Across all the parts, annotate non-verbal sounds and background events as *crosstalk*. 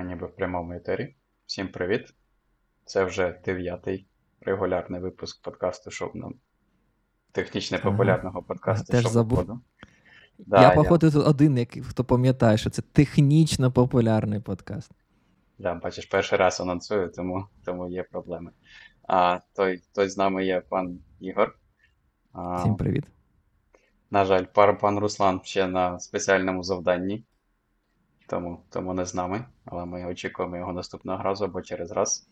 Ми ніби в прямому етері. Всім привіт! Це вже дев'ятий регулярний випуск подкасту Шовном. Технічно популярного подкасту Теж забув. Да, я, походу, тут один, який, хто пам'ятає, що це технічно популярний подкаст. Да, бачиш, перший раз анонсую, тому тому є проблеми. А той, той з нами є пан Ігор. А, Всім привіт. На жаль, пар, пан Руслан ще на спеціальному завданні тому тому не з нами, але ми очікуємо його наступного разу або через раз.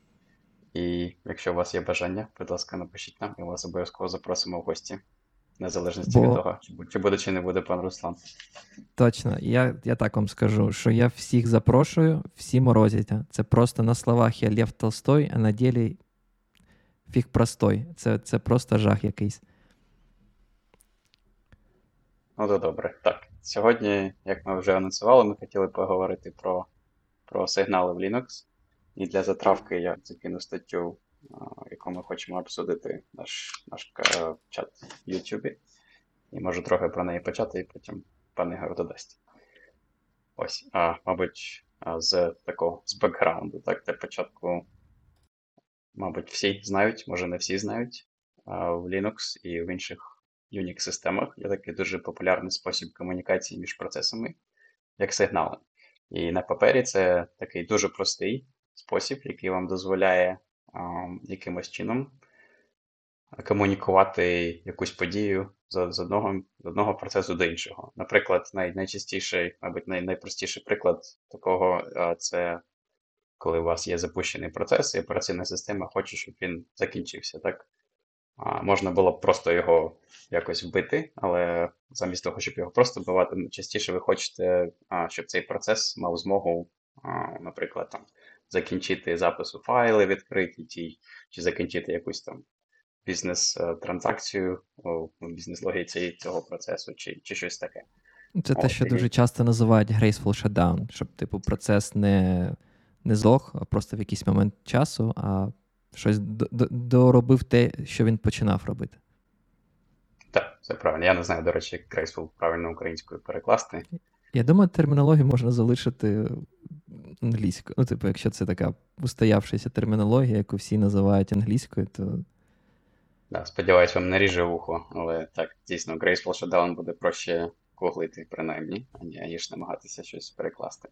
І якщо у вас є бажання, будь ласка, напишіть нам, і вас обов'язково запросимо в гості, незалежності Бо... від того, чи, чи буде, чи не буде пан Руслан. Точно, я я так вам скажу, що я всіх запрошую, всі морозяться. Це просто на словах я Лев Толстой, а на ділі фіг простой. Це, Це просто жах якийсь. Ну, то добре. Так. Сьогодні, як ми вже анонсували, ми хотіли поговорити про про сигнали в Linux. І для затравки я закину статтю, яку ми хочемо обсудити наш наш чат в YouTube. І можу трохи про неї почати, і потім пан Ігор додасть. Ось, а, мабуть, з такого з бекграунду. Так, для початку, мабуть, всі знають, може не всі знають в Linux і в інших Unix-системах є такий дуже популярний спосіб комунікації між процесами, як сигнали. І на папері це такий дуже простий спосіб, який вам дозволяє а, якимось чином комунікувати якусь подію з, з, одного з одного процесу до іншого. Наприклад, най, найчастіший, мабуть, най, найпростіший приклад такого це коли у вас є запущений процес, і операційна система хоче, щоб він закінчився. так? Можна було б просто його якось вбити, але замість того, щоб його просто вбивати, частіше ви хочете, щоб цей процес мав змогу, наприклад, там, закінчити запис у файли відкриті, чи закінчити якусь там бізнес-транзакцію у бізнес-логіці цього процесу, чи чи щось таке. Це О, те, що і... дуже часто називають graceful shutdown, щоб типу процес не не злог, а просто в якийсь момент часу, а щось доробив те, що він починав робити. Так, це правильно. Я не знаю, до речі, як Graceful правильно українською перекласти. Я думаю, термінологію можна залишити англійською. Ну, типу, якщо це така устоявшася термінологія, яку всі називають англійською, то. Да, Сподіваюсь, вам не ріже вухо, але так, дійсно, Graceful Shutdown буде проще гуглити, принаймні, аніж намагатися щось перекласти.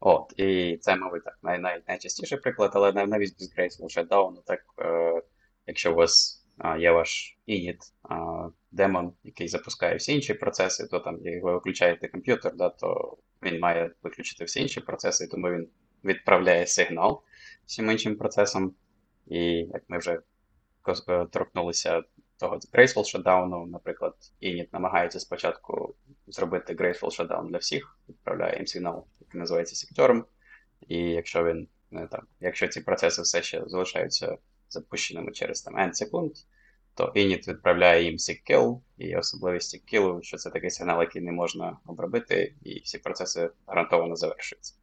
От, І це, мабуть, так, най, най, найчастіший приклад, але навіть без Graceful Shutdown, так, е, якщо у вас е, є ваш init е, демон, який запускає всі інші процеси, то там, як ви виключаєте комп'ютер, да, то він має виключити всі інші процеси, тому він відправляє сигнал всім іншим процесам. І як ми вже е, торкнулися того Graceful Shutdown, наприклад, init намагається спочатку зробити Graceful Shutdown для всіх, відправляє їм сигнал, називається сектором. І якщо він не там, якщо ці процеси все ще залишаються запущеними через там N секунд, то init відправляє їм SigKill, і особливість SigKill, що це такий сигнал, який не можна обробити, і всі процеси гарантовано завершуються.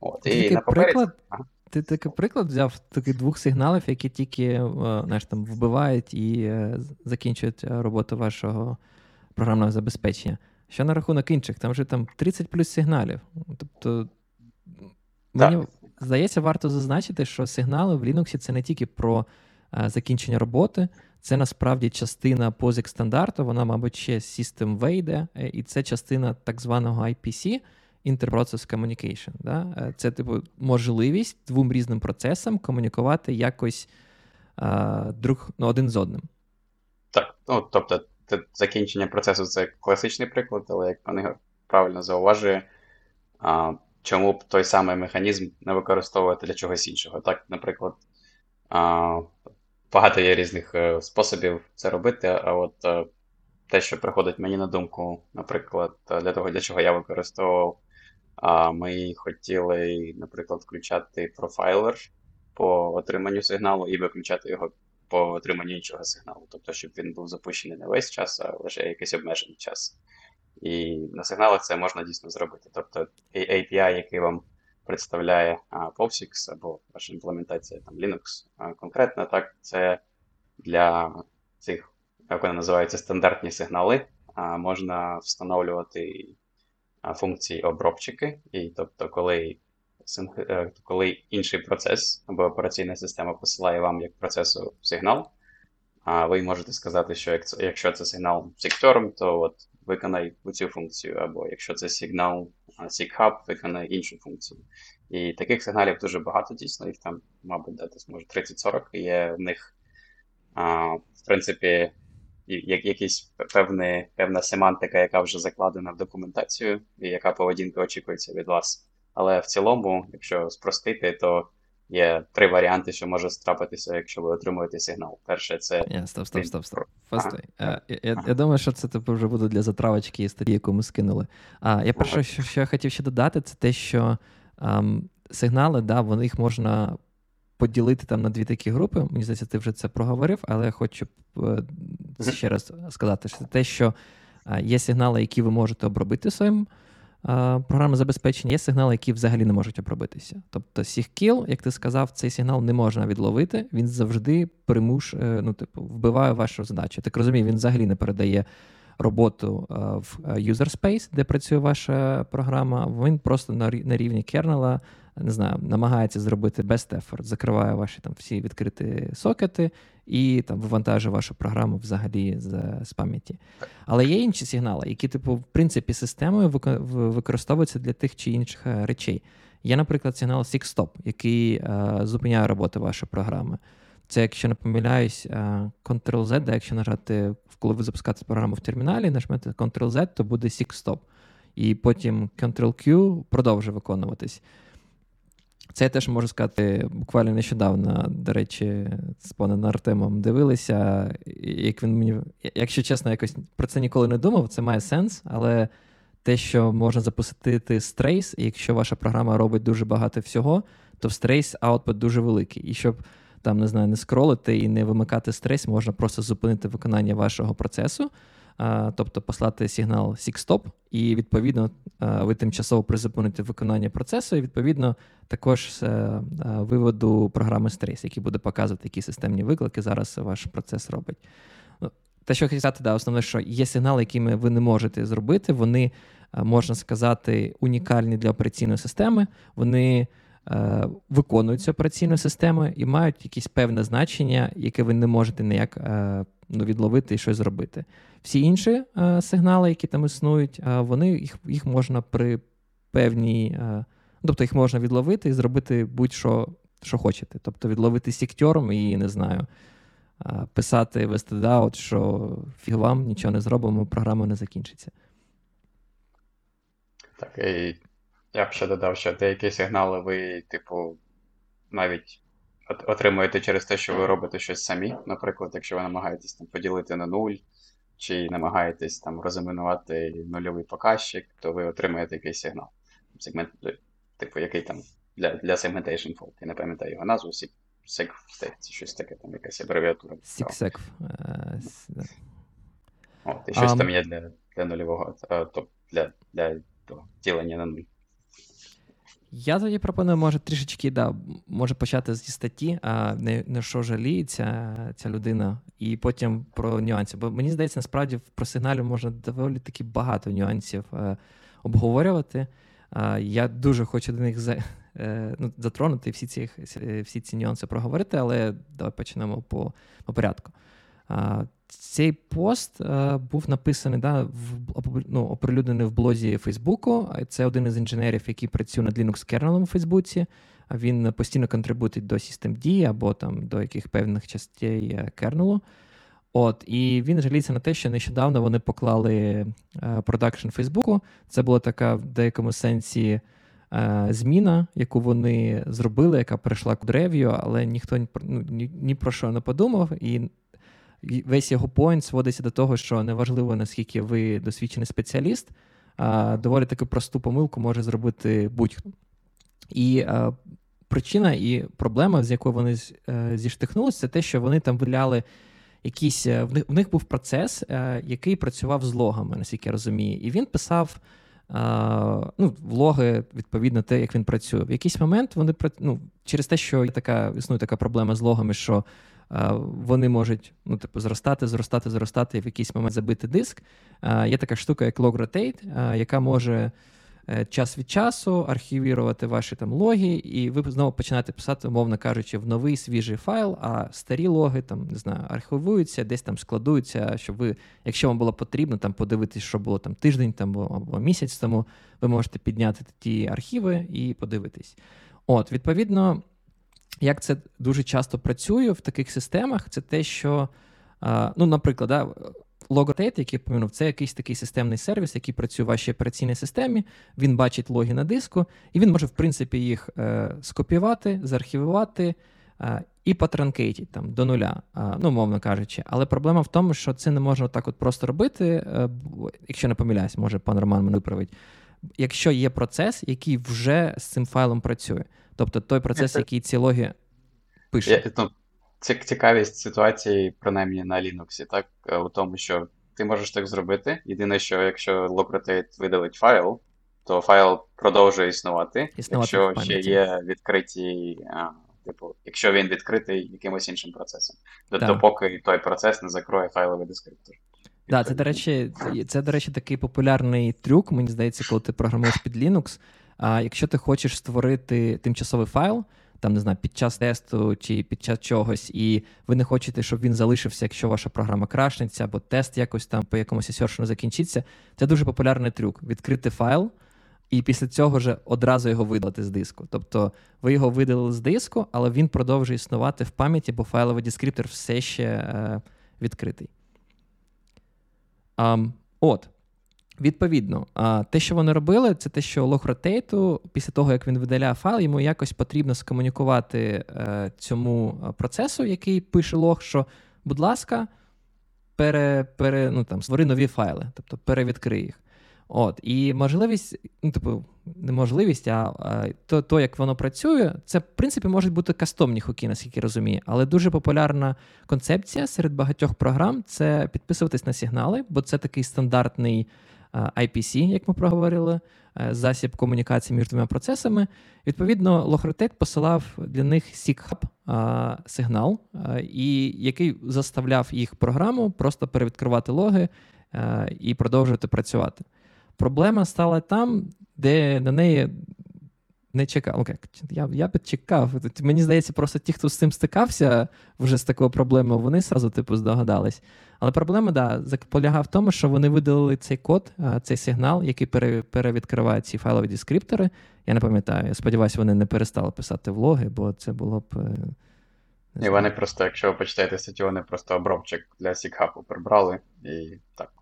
От, і на папері... приклад, ага. Ти такий приклад взяв таких двох сигналів, які тільки е, знаєш, там, вбивають і е, закінчують роботу вашого програмного забезпечення. Що на рахунок інших? Там вже там 30 плюс сигналів. Тобто, мені здається, варто зазначити, що сигнали в Linux це не тільки про а, е, закінчення роботи, це насправді частина POSIX стандарту, вона, мабуть, ще System V і це частина так званого IPC. Interprocess Communication. Да? Е, це, типу, можливість двом різним процесам комунікувати якось а, е, друг ну, один з одним. Так. ну, Тобто, закінчення процесу це класичний приклад, але як пан Ігор правильно зауважує, а, чому б той самий механізм не використовувати для чогось іншого. Так, наприклад, а, багато є різних е, способів це робити, а от те, що приходить мені на думку, наприклад, для того, для чого я використовував а ми хотіли, наприклад, включати профайлер по отриманню сигналу і виключати його по отриманню іншого сигналу. Тобто, щоб він був запущений не весь час, а лише якийсь обмежений час. І на сигналах це можна дійсно зробити. Тобто API, який вам представляє POSIX або ваша імплементація там Linux конкретно, так, це для цих, як вони називаються, стандартні сигнали, можна встановлювати функції обробчики, і тобто, коли коли інший процес або операційна система посилає вам як процесу сигнал, а ви можете сказати, що якщо це сигнал сектором, то от виконай цю функцію, або якщо це сигнал SIG-Hub, виконай іншу функцію. І таких сигналів дуже багато, дійсно, їх там, мабуть, десь може 30-40. Є в них, а, в принципі, як, якісь певні, певна семантика, яка вже закладена в документацію, і яка поведінка очікується від вас. Але в цілому, якщо спростити, то Є три варіанти, що може страпитися, якщо ви отримуєте сигнал. Перше, це. Yeah, стоп, стоп, стоп, стоп. Ага. Uh, я, я, я думаю, що це типу, вже буде для затравочки історії, яку ми скинули. А я перше, що, що я хотів ще додати, це те, що um, сигнали, да, вони їх можна поділити там на дві такі групи. Мені здається, ти вже це проговорив, але я хочу uh, ще раз сказати, що це те, що uh, є сигнали, які ви можете обробити своїм програми забезпечення, є сигнали, які взагалі не можуть обробитися. Тобто сіхкіл, як ти сказав, цей сигнал не можна відловити, він завжди примуш, е, ну, типу, вбиває вашу задачу. Так розумію, він взагалі не передає роботу в user space, де працює ваша програма. Він просто на рівні кернела не знаю, намагається зробити best effort, закриває ваші там всі відкриті сокети і там вивантажує вашу програму взагалі з, з пам'яті. Але є інші сигнали, які, типу, в принципі, системою використовуються для тих чи інших е, речей. Є, наприклад, сигнал SIG-STOP, який е, зупиняє роботу вашої програми. Це, якщо не помиляюсь, е, Ctrl-Z, де якщо нажати, коли ви запускаєте програму в терміналі, нажмете Ctrl-Z, то буде SIG-STOP. І потім Ctrl-Q продовжує виконуватись. Це я теж можу сказати, буквально нещодавно, до речі, з паном Артемом дивилися. Як він мені, якщо чесно, якось про це ніколи не думав, це має сенс, але те, що можна запустити strace, і якщо ваша програма робить дуже багато всього, то в strace output дуже великий. І щоб там не знаю, не скролити і не вимикати strace, можна просто зупинити виконання вашого процесу тобто послати сигнал SIGSTOP, і відповідно ви тимчасово призупините виконання процесу, і відповідно також з е, виводу програми Trace, який буде показувати, які системні виклики зараз ваш процес робить. Ну, те, що я хотів сказати, да, основне, що є сигнали, якими ви не можете зробити, вони, можна сказати, унікальні для операційної системи. Вони е, виконуються операційною системою і мають якесь певне значення, яке ви не можете ніяк е, ну, відловити і щось зробити. Всі інші е, сигнали, які там існують, е, вони їх їх можна при певній, е, тобто їх можна відловити і зробити будь-що що хочете. Тобто відловити сіктером і не знаю, е, писати вестедаут, що фіг вам нічого не зробимо, програма не закінчиться. Так, я б ще додав, що деякі сигнали ви, типу, навіть отримуєте через те, що ви робите щось самі. Наприклад, якщо ви намагаєтесь там поділити на нуль, чи намагаєтесь там розімінувати нульовий показчик, то ви отримаєте якийсь сигнал. Сегмент, типу, який там для для segmentation fault. Я не пам'ятаю його назву, SIG, це щось таке, там якась абревіатура. SIGSEG. От, і щось um, там є для для нульового, тобто для для ділення на нуль. Я тоді пропоную, може, трішечки да, може почати зі статті, а не на що жаліється ця людина, і потім про нюанси. Бо мені здається, насправді про сигналів можна доволі таки багато нюансів е, обговорювати. Е, я дуже хочу до них за, е, ну, затронути всі ці всі ці нюанси проговорити, але давай почнемо по, по порядку. Цей пост е, був написаний да, в, ну, оприлюднений в блозі Фейсбуку. Це один із інженерів, який працює над Linux кернелом у Фейсбуці. Він постійно контрибутить до systemd або там до яких певних частей е, кернелу. От, І він жаліється на те, що нещодавно вони поклали production Фейсбуку. Це була така в деякому сенсі е, зміна, яку вони зробили, яка перейшла code review, але ніхто ну, ні, ні про що не подумав. І весь його point сводиться до того, що неважливо, наскільки ви досвідчений спеціаліст, доволі таку просту помилку може зробити будь-хто. І причина і проблема, з якою вони е, зіштовхнулися, це те, що вони там виділяли якісь. Е, в них, був процес, е, який працював з логами, наскільки я розумію. І він писав. Ну, влоги, відповідно, те, як він працює. В якийсь момент вони ну, через те, що є така, існує така проблема з логами, що вони можуть ну, типу, зростати, зростати, зростати і в якийсь момент забити диск. Є така штука, як log rotate, яка може е, час від часу архівірувати ваші там логи, і ви знову починаєте писати, умовно кажучи, в новий свіжий файл, а старі логи там не знаю, архівуються, десь там складуються, щоб ви, якщо вам було потрібно, там подивитись, що було там тиждень там або місяць тому, ви можете підняти ті архіви і подивитись. От, відповідно, як це дуже часто працює в таких системах, це те, що, ну, наприклад, да, Logotate, який я помінув, це якийсь такий системний сервіс, який працює в вашій операційній системі. Він бачить логи на диску, і він може, в принципі, їх е, скопіювати, заархівувати е, і потранкейтити там до нуля, е, ну, мовно кажучи. Але проблема в тому, що це не можна так от просто робити. Якщо не помиляюсь, може пан Роман мене виправить. Якщо є процес, який вже з цим файлом працює. Тобто той процес, який ці логи пише. Ну, цікавість ситуації, принаймні на Linux, так, е, у тому, що ти можеш так зробити. Єдине, що якщо Locrotate видалить файл, то файл продовжує існувати, існувати якщо ще є відкриті, типу, якщо він відкритий якимось іншим процесом. Допоки той процес не закроє файловий дескриптор. Так, це, до речі, це, до речі, такий популярний трюк, мені здається, коли ти програмуєш під Linux. А якщо ти хочеш створити тимчасовий файл, там не знаю, під час тесту чи під час чогось, і ви не хочете, щоб він залишився, якщо ваша програма крашнеться, або тест якось там по якомусь асершену закінчиться. Це дуже популярний трюк: відкрити файл. І після цього вже одразу його видалити з диску. Тобто ви його видалили з диску, але він продовжує існувати в пам'яті, бо файловий дескриптор все ще е, відкритий. Um, от. Відповідно, те, що вони робили, це те, що лог-ротейту, після того, як він видаляє файл, йому якось потрібно скомунікувати е, цьому процесу, який пише лог, що, будь ласка, пере, пере, ну, там, створи нові файли, тобто перевідкрий їх. От, І можливість, ну, типу, не можливість, а, а то, то, як воно працює, це, в принципі, можуть бути кастомні хуки, наскільки розумію. Але дуже популярна концепція серед багатьох програм це підписуватись на сигнали, бо це такий стандартний. IPC, як ми проговорили, е, засіб комунікації між двома процесами. Відповідно, Лохротек посилав для них SIGHub сигнал, і який заставляв їх програму просто перевідкривати логи і продовжувати працювати. Проблема стала там, де на неї не чекав. Окей, я я б чекав. Мені здається, просто ті, хто з цим стикався вже з такою проблемою, вони сразу типу здогадались. Але проблема, да, полягає в тому, що вони видалили цей код, цей сигнал, який перевідкриває ці файлові дескриптори. Я не пам'ятаю, я сподіваюся, вони не перестали писати влоги, бо це було б. Е, і вони просто, якщо ви почитаєте статтю, вони просто обробчик для сікхапу прибрали і так.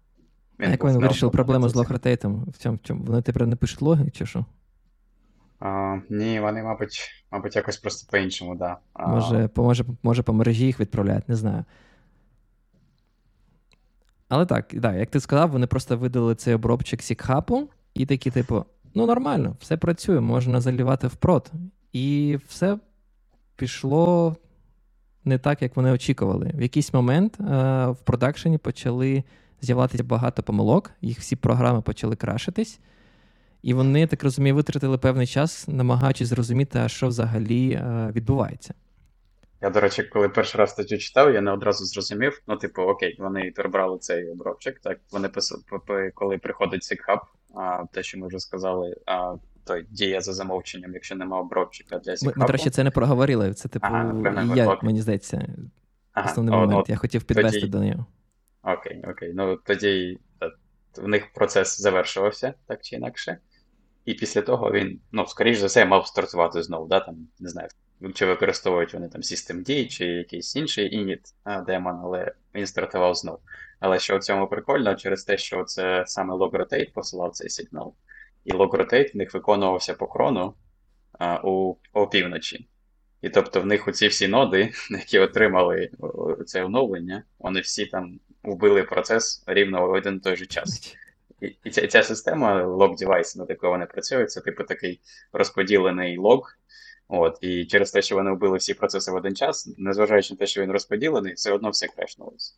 А як вони вирішили проблему з лохротейтом? В цьому, в чому? Вони тепер не пишуть логи, чи що? А, Ні, вони, мабуть, мабуть, якось просто по-іншому, да. Може, по, може, може, по мережі їх відправляють, не знаю. Але так, да, як ти сказав, вони просто видали цей обробчик сікхапу, і такі, типу, ну нормально, все працює, можна залівати впрод. І все пішло не так, як вони очікували. В якийсь момент е, в продакшені почали з'являтися багато помилок, їх всі програми почали крашитись. І вони, так розумію, витратили певний час, намагаючись зрозуміти, що взагалі е, відбувається. Я, до речі, коли перший раз статтю читав, я не одразу зрозумів. Ну, типу, окей, вони перебрали цей обробчик. Так, вони писали, коли приходить а те, що ми вже сказали, а той дія за замовченням, якщо нема обробчика для SIGHub. Ми, до речі, це не проговорили. Це, типу, ага, я, мені здається, основний ага, момент. От, я хотів підвести тоді... до нього. Окей, окей. Ну тоді в них процес завершувався, так чи інакше. І після того він, ну, скоріш за все, мав стартувати знову, да, там, не знаю, чи використовують вони там System чи якийсь інший init демон, але він стартував знову. Але що в цьому прикольно, через те, що це саме LogRotate посилав цей сигнал. І logrotate в них виконувався по крону а, у опівночі. І тобто в них оці всі ноди, *laughs* які отримали це оновлення, вони всі там вбили процес рівно в один той же час. І, ця, ця система LogDevice, над якою вони працюють, це типу такий розподілений лог. От, І через те, що вони вбили всі процеси в один час, незважаючи на те, що він розподілений, все одно все крешнулося.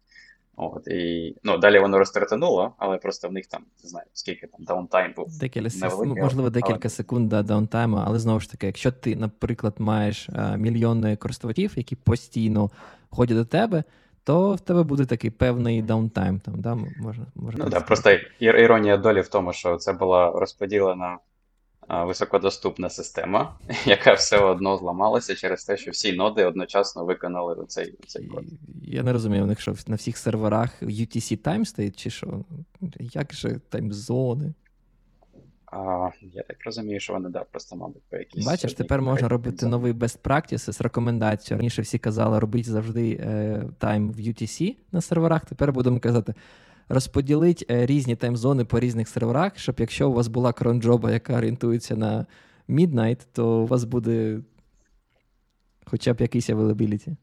От, і, ну, Далі воно розстартануло, але просто в них там не знаю, скільки там downtime був. Декілька, невеликий, Можливо, декілька але... секунд да, даунтайму, але знову ж таки, якщо ти, наприклад, маєш а, мільйони користувачів, які постійно ходять до тебе, то в тебе буде такий певний downtime. Там, да, можна, можна ну, да, Просто іронія долі в тому, що це була розподілена високодоступна система, *laughs* яка все одно зламалася через те, що всі ноди одночасно виконали цей цей код. Я не розумію, у них що на всіх серверах UTC Time стоїть, чи що? Як же таймзони? А, Я так розумію, що вони да, просто, мабуть, по якісь. Бачиш, тепер можна робити новий best practices, рекомендацію. Раніше всі казали, робіть завжди е, тайм в UTC на серверах. Тепер будемо казати, розподілить е, різні таймзони по різних серверах, щоб якщо у вас була кронджоба, яка орієнтується на Midnight, то у вас буде хоча б якийсь availability. Так,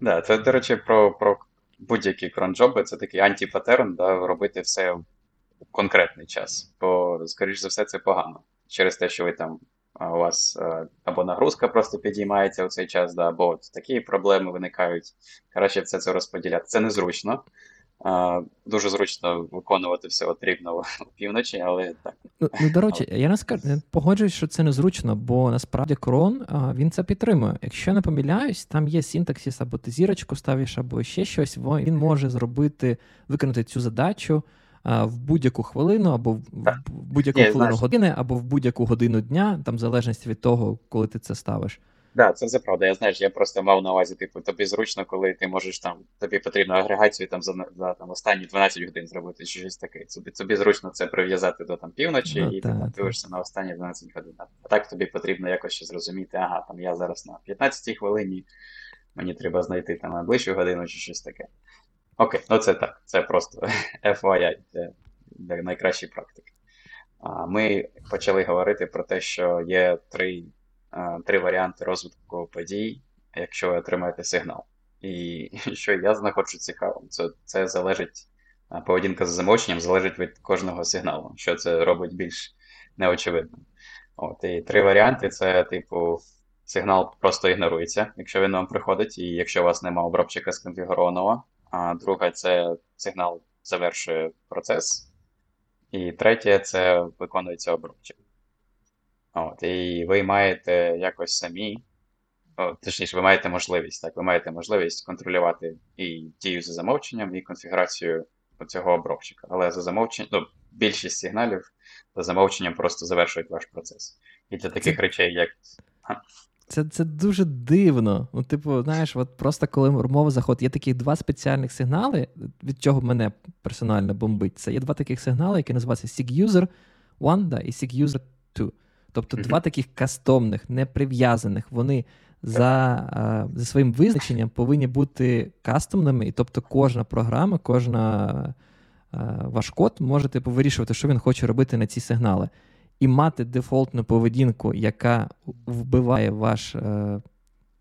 да, це, до речі, про про будь-які кронджоби, це такий антипатерн, да, робити все конкретний час. Бо, скоріш за все, це погано. Через те, що ви там. У вас або нагрузка просто підіймається у цей час, да, або от такі проблеми виникають. Краще все це розподіляти. Це незручно, Дуже зручно виконувати все от рівно півночі, але так. Ну, ну до речі, я не скажу, погоджуюсь, що це незручно, бо насправді крон він це підтримує. Якщо не помиляюсь, там є синтаксис, або ти зірочку ставиш, або ще щось. Він може зробити, виконати цю задачу в будь-яку хвилину, або в будь-яку Ні, хвилину знаєш. години, або в будь-яку годину дня, там в залежності від того, коли ти це ставиш. Да, це все правда. Я знаєш, я просто мав на увазі, типу, тобі зручно, коли ти можеш там, тобі потрібно агрегацію там за, за там, останні 12 годин зробити чи щось таке. Тобі, тобі зручно це прив'язати до там півночі, ну, і та, ти там дивишся на останні 12 годин. А так тобі потрібно якось ще зрозуміти, ага, там я зараз на 15 хвилині, мені треба знайти там найближчу годину чи щось таке. Окей, ну це так, це просто *laughs* FYI, це найкращі практики. Ми почали говорити про те, що є три три варіанти розвитку подій, якщо ви отримаєте сигнал. І *laughs* що я знаходжу цікавим, це це залежить, поведінка за замовченням залежить від кожного сигналу, що це робить більш неочевидним. От, І три варіанти: це, типу, сигнал просто ігнорується, якщо він вам приходить, і якщо у вас немає обробчика сконфігурованого. А друге, це сигнал завершує процес. І третє це виконується обробчик. От, І ви маєте якось самі, о, точніше, ви маєте можливість, так, ви маєте можливість контролювати і дію за замовченням, і конфігурацію цього обробчика. Але за замовченням, ну, більшість сигналів за замовченням просто завершують ваш процес. І для таких речей, як. Це це дуже дивно. Ну, типу, знаєш, от просто коли мова заходить, є такі два спеціальних сигнали, від чого мене персонально бомбить. Це є два таких сигнали, які називаються SIG-User 1 да, і SIG-User 2. Тобто два таких кастомних, неприв'язаних, вони за за своїм визначенням повинні бути кастомними, і тобто кожна програма, кожна ваш код може типу, вирішувати, що він хоче робити на ці сигнали. І мати дефолтну поведінку, яка вбиває ваш е,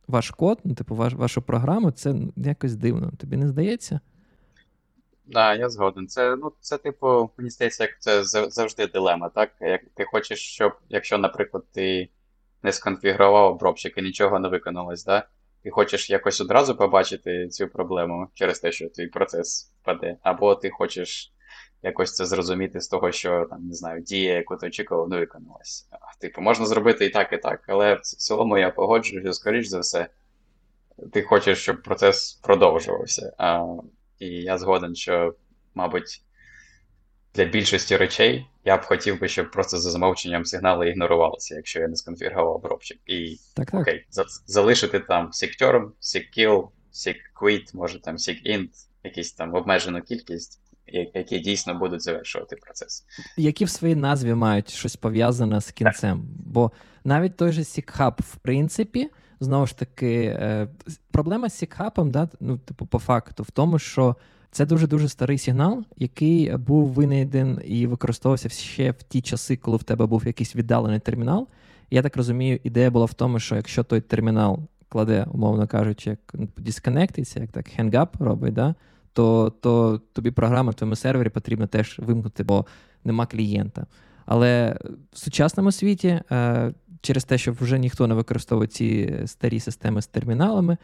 ваш код, ну, типу, ваш, вашу програму, це якось дивно. Тобі не здається? Да, я згоден. Це, ну, це, типу, мені здається, як це завжди дилема, так? Як ти хочеш, щоб, якщо, наприклад, ти не сконфігурував обробчик і нічого не виконалось, да? Ти хочеш якось одразу побачити цю проблему через те, що твій процес впаде, або ти хочеш якось це зрозуміти з того, що там, не знаю, дія, яку ти очікував, не виконалась. Типу, можна зробити і так, і так, але в цілому я погоджуюся, скоріш за все, ти хочеш, щоб процес продовжувався. А і я згоден, що, мабуть, для більшості речей я б хотів би, щоб просто за замовченням сигнали ігнорувалися, якщо я не сконфігурував обробчик. І так, так. окей, залишити там SIG-term, SIG-kill, SIG-quit, може там SIG-int, якісь там обмежену кількість, які дійсно будуть завершувати процес. Які в своїй назві мають щось пов'язане з кінцем. Так. Бо навіть той же SIG-hub, в принципі знову ж таки, е, проблема з сікхапом, да, ну, типу, по факту, в тому, що це дуже-дуже старий сигнал, який був винайден і використовувався ще в ті часи, коли в тебе був якийсь віддалений термінал. Я так розумію, ідея була в тому, що якщо той термінал кладе, умовно кажучи, як дисконектиться, як так хенгап робить, да, то то тобі програма в твоєму сервері потрібно теж вимкнути, бо нема клієнта. Але в сучасному світі е, через те, що вже ніхто не використовує ці старі системи з терміналами,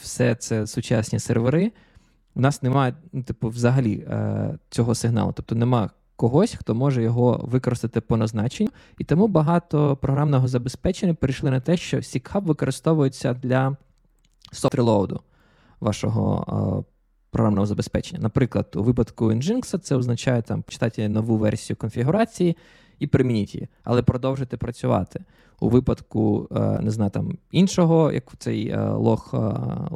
все це сучасні сервери. У нас немає, ну, типу, взагалі е, цього сигналу. Тобто нема когось, хто може його використати по назначенню. І тому багато програмного забезпечення перейшли на те, що SIGHUP використовується для soft-релоуду вашого програмного забезпечення. Наприклад, у випадку Nginx це означає там почитати нову версію конфігурації і примініть її, але продовжуйте працювати. У випадку е, не знаю, там іншого, як цей е, лог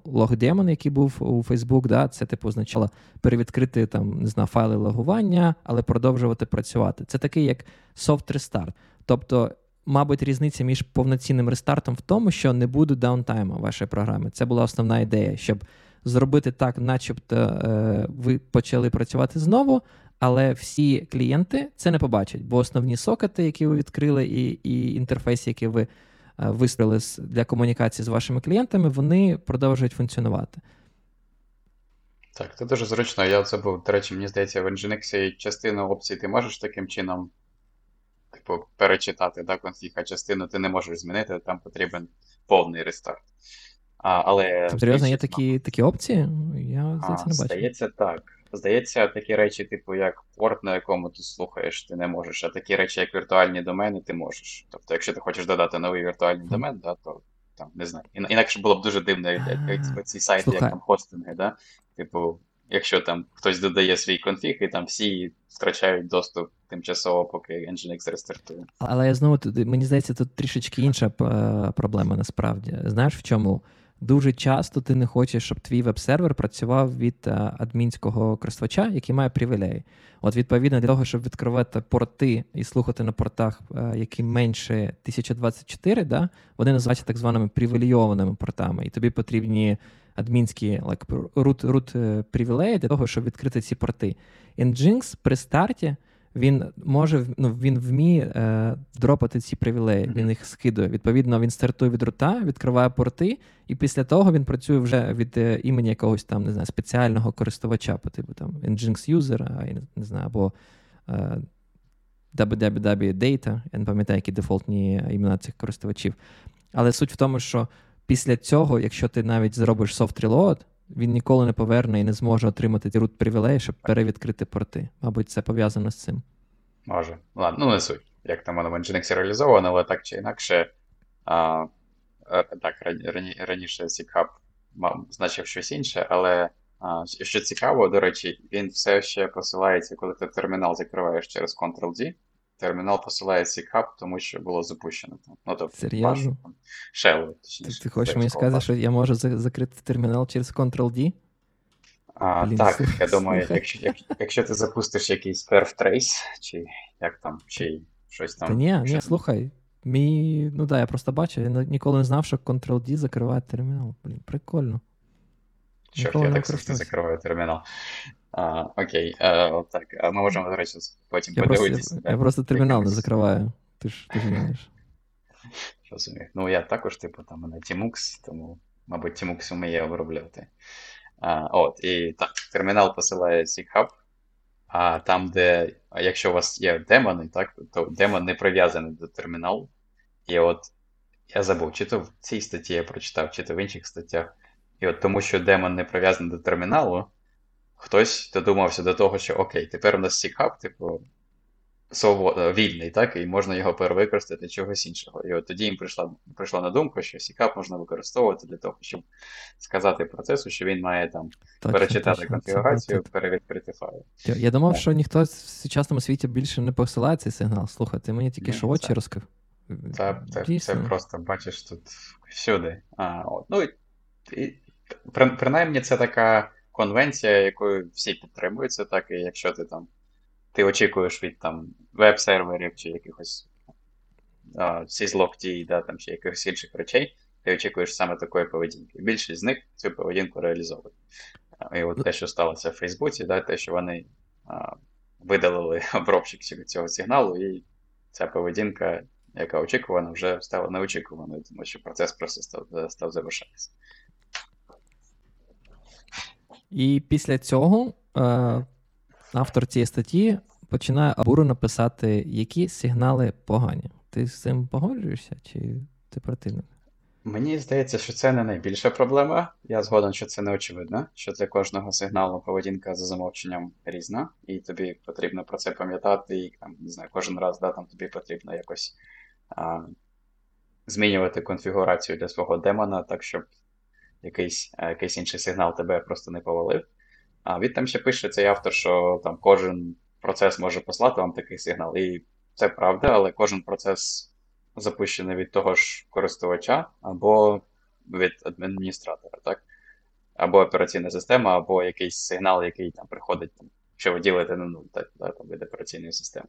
лог демон, який був у Facebook, да, це типу означало перевідкрити там не знаю, файли логування, але продовжувати працювати. Це такий як soft restart. Тобто мабуть, різниця між повноцінним рестартом в тому, що не буде даунтайму вашої програми. Це була основна ідея, щоб зробити так, начебто е, ви почали працювати знову, але всі клієнти це не побачать, бо основні сокети, які ви відкрили, і і інтерфейси, які ви е, вистроїли для комунікації з вашими клієнтами, вони продовжують функціонувати. Так, це дуже зручно. Я це був, до речі, мені здається, в Nginx частину опцій ти можеш таким чином типу, перечитати да, конфіг, а частину ти не можеш змінити, там потрібен повний рестарт. А, але Тобто, Серйозно, є такі такі опції? Я здається, не бачу. Здається, так. Здається, такі речі, типу, як порт, на якому ти слухаєш, ти не можеш, а такі речі, як віртуальні домени, ти можеш. Тобто, якщо ти хочеш додати новий віртуальний mm. домен, да, то там не знаю. Інакше було б дуже дивно, як ці сайти, як там хостинги, да? Типу, якщо там хтось додає свій конфіг, і там всі втрачають доступ тимчасово, поки Nginx рестартує. Але я знову мені здається, тут трішечки інша е, проблема насправді. Знаєш в чому? Дуже часто ти не хочеш, щоб твій веб-сервер працював від е, адмінського користувача, який має привілеї. От, відповідно, для того, щоб відкривати порти і слухати на портах, е, які менше 1024, да, вони називаються так званими привілейованими портами, і тобі потрібні адмінські like, root, root привілеї для того, щоб відкрити ці порти. Nginx при старті він може ну, він вміє е, дропати ці привілеї, mm-hmm. він їх скидує. Відповідно, він стартує від рута, відкриває порти, і після того він працює вже від е, імені якогось там не знаю, спеціального користувача, по типу там Nginx User, не знаю, або е, www Data, я не пам'ятаю, які дефолтні імена цих користувачів. Але суть в тому, що після цього, якщо ти навіть зробиш soft reload, він ніколи не поверне і не зможе отримати ті root привілеї, щоб перевідкрити порти. Мабуть, це пов'язано з цим. Може. Ладно, ну не суть. Як там воно в Nginx реалізовано, але так чи інакше. А, Так, рані, раніше CCAP значив щось інше, але а, що цікаво, до речі, він все ще посилається, коли ти термінал закриваєш через Ctrl-D термінал посилає CCAP, тому що було запущено там. Ну, тобто, Серйозно? Shell, точніше. Ти, ти хочеш мені сказати, що я можу закрити термінал через Ctrl-D? А, Блін, Так, слухай, я думаю, якщо якщо, якщо ти запустиш якийсь perf trace, чи як там, чи щось там. Та ні, ні, слухай. Мій, ну да, я просто бачив, я ніколи не знав, що Ctrl-D закриває термінал. Блін, прикольно. Чорт, я так завжди закриваю термінал. А, Окей, а, так, а ми можемо, до речі, потім я подивитися. Просто, я, я просто термінал не закриваю. Ти ж ти знаєш. Розумію. Ну, я також, типу, там мене Tmux, тому, мабуть, Tmux вміє обробляти. А, От, і так, термінал посилає CHub, а там, де, якщо у вас є демони, так, то демон не прив'язаний до терміналу. І от я забув, чи то в цій статті я прочитав, чи то в інших статтях. І от тому, що демон не прив'язаний до терміналу, хтось додумався до того, що окей, тепер у нас сікхаб, типу, свобод... вільний, так, і можна його перевикористати чогось іншого. І от тоді їм прийшла прийшла на думку, що сікап можна використовувати для того, щоб сказати процесу, що він має там точно, перечитати точно, конфігурацію, перевідкрити файл. Я, я думав, що ніхто в сучасному світі більше не посилає цей сигнал. Слухай, ти мені тільки що очі розкрив. Це, це, це просто бачиш тут всюди. А, от. Ну, і, і, Принаймні, це така конвенція, якою всі підтримуються, так і якщо ти там ти очікуєш від там веб-серверів чи якихось сізлоктій, да, там, чи якихось інших речей, ти очікуєш саме такої поведінки. Більшість з них цю поведінку реалізовують. І от те, що сталося в Фейсбуці, да, те, що вони а, видалили *laughs* обробщик цього сигналу, і ця поведінка, яка очікувана, вже стала неочікуваною, тому що процес просто став став завершатися. І після цього е, автор цієї статті починає обурено писати, які сигнали погані. Ти з цим погоджуєшся, чи ти противник? Мені здається, що це не найбільша проблема. Я згоден, що це не очевидно, що для кожного сигналу поведінка за замовченням різна, і тобі потрібно про це пам'ятати, і там, не знаю, кожен раз да, там тобі потрібно якось а, змінювати конфігурацію для свого демона, так щоб якийсь е, якийсь інший сигнал тебе просто не повалив. А він там ще пише цей автор, що там кожен процес може послати вам такий сигнал. І це правда, але кожен процес запущений від того ж користувача або від адміністратора, так? Або операційна система, або якийсь сигнал, який там приходить, якщо ви ділите на нуль, так, да, від операційної системи.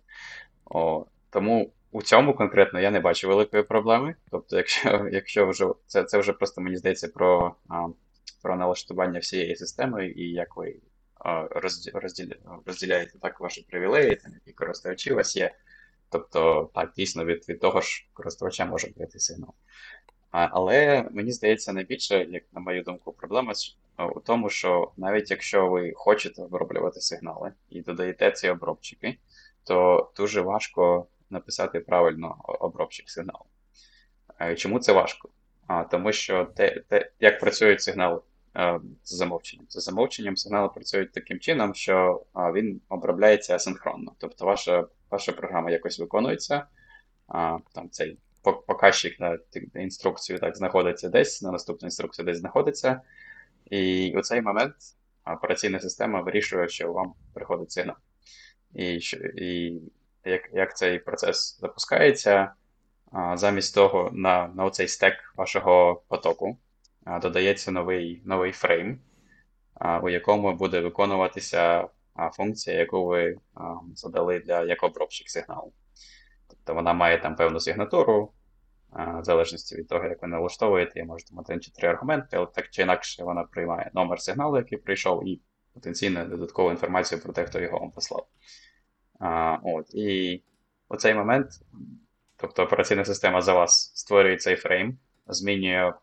О, Тому у цьому конкретно я не бачу великої проблеми. Тобто, якщо *laughs* якщо вже це це вже просто мені здається про про налаштування всієї системи і як ви розділя, розділяєте так ваші привілеї, там, які користувачі у вас є. Тобто, так, дійсно, від від того ж користувача може прийти сигнал. А, Але мені здається, найбільше, як на мою думку, проблема у тому, що навіть якщо ви хочете оброблювати сигнали і додаєте ці обробчики, то дуже важко написати правильно обробчик сигналу. Чому це важко? Тому що те, те, як працюють сигнали з замовченням. З замовченням сигнали працюють таким чином, що він обробляється асинхронно. Тобто ваша ваша програма якось виконується, там цей показчик на інструкцію так знаходиться десь, на наступну інструкцію десь знаходиться. І у цей момент операційна система вирішує, що вам приходить сигнал. І і як як цей процес запускається, замість того, на на оцей стек вашого потоку додається новий новий фрейм, у якому буде виконуватися функція, яку ви задали для як обробщик сигналу. Тобто вона має там певну сигнатуру, в залежності від того, як ви налаштовуєте, є може там один чи три аргументи, але так чи інакше вона приймає номер сигналу, який прийшов, і потенційно додаткову інформацію про те, хто його вам послав. А, от, І у цей момент, тобто операційна система за вас створює цей фрейм, змінює,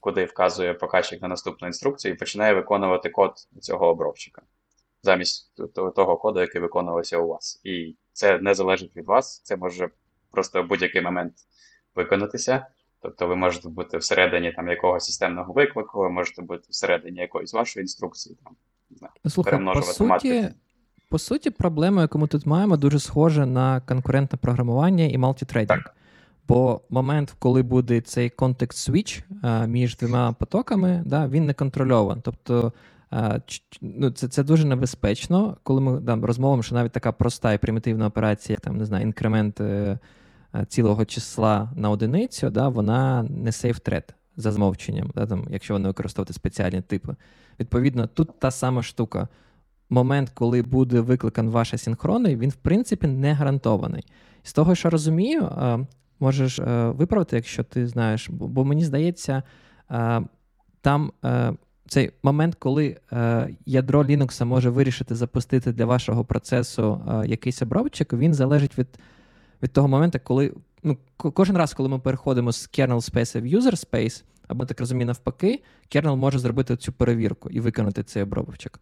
куди вказує показчик на наступну інструкцію, і починає виконувати код цього обробчика замість того коду, який виконувався у вас. І це не залежить від вас, це може просто в будь-який момент виконатися. Тобто ви можете бути всередині там якогось системного виклику, ви можете бути всередині якоїсь вашої інструкції, там, не знаю, Слухай, перемножувати по суті, матриці. По суті, проблема, яку ми тут маємо, дуже схожа на конкурентне програмування і multithreading. Так. Бо момент, коли буде цей context switch а, між двома потоками, да, він не контрольований. Тобто а, ну, це це дуже небезпечно, коли ми да, розмовимо, що навіть така проста і примітивна операція, там, не знаю, інкремент е, е, цілого числа на одиницю, да, вона не thread за змовченням, да, там, якщо вони використовувати спеціальні типи. Відповідно, тут та сама штука момент, коли буде викликан ваш асінхронний, він в принципі не гарантований. З того, що розумію, можеш е, виправити, якщо ти знаєш, бо мені здається, там е, цей момент, коли е, ядро Linux може вирішити запустити для вашого процесу якийсь обробчик, він залежить від від того моменту, коли ну, кожен раз, коли ми переходимо з kernel space в user space, або так розумію, навпаки, kernel може зробити цю перевірку і виконати цей обробчик.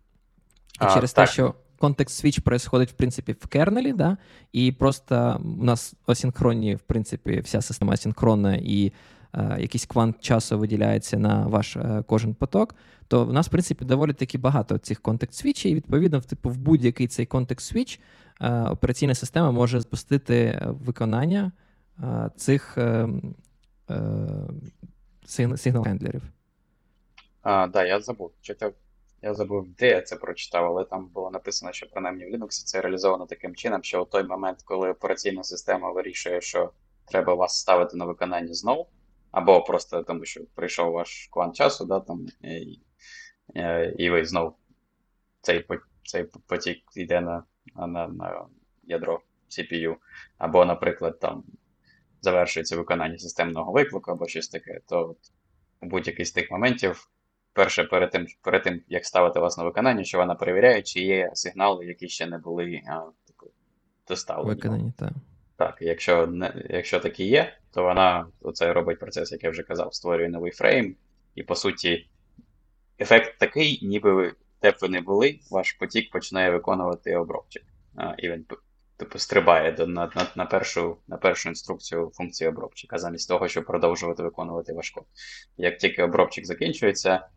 І а, через так. те, що context switch происходить, в принципі, в кернелі, да, і просто у нас асинхронні, в принципі, вся система асинхронна, і е, якийсь квант часу виділяється на ваш е, кожен поток, то в нас, в принципі, доволі таки багато цих context switch ів і відповідно, в, типу, в будь-який цей context switch е, операційна система може запустити виконання е, цих е, сигнал-хендлерів. Так, да, я забув. Читав я забув, де я це прочитав, але там було написано, що принаймні в Linux це реалізовано таким чином, що у той момент, коли операційна система вирішує, що треба вас ставити на виконання знову, або просто тому, що прийшов ваш квант часу, да, там, і, і ви знову цей цей потік йде на, на, на ядро CPU, або, наприклад, там завершується виконання системного виклику, або щось таке, то у будь-який з тих моментів перше, перед тим, перед тим, як ставити вас на виконання, що вона перевіряє, чи є сигнали, які ще не були а, так, доставлені. Виконані, так. Так, якщо не, якщо такі є, то вона оце робить процес, як я вже казав, створює новий фрейм, і по суті, ефект такий, ніби ви, де б ви не були, ваш потік починає виконувати обробчик. А, І він типу, стрибає до, на на, на, першу на першу інструкцію функції обробчика, замість того, щоб продовжувати виконувати ваш код. Як тільки обробчик закінчується,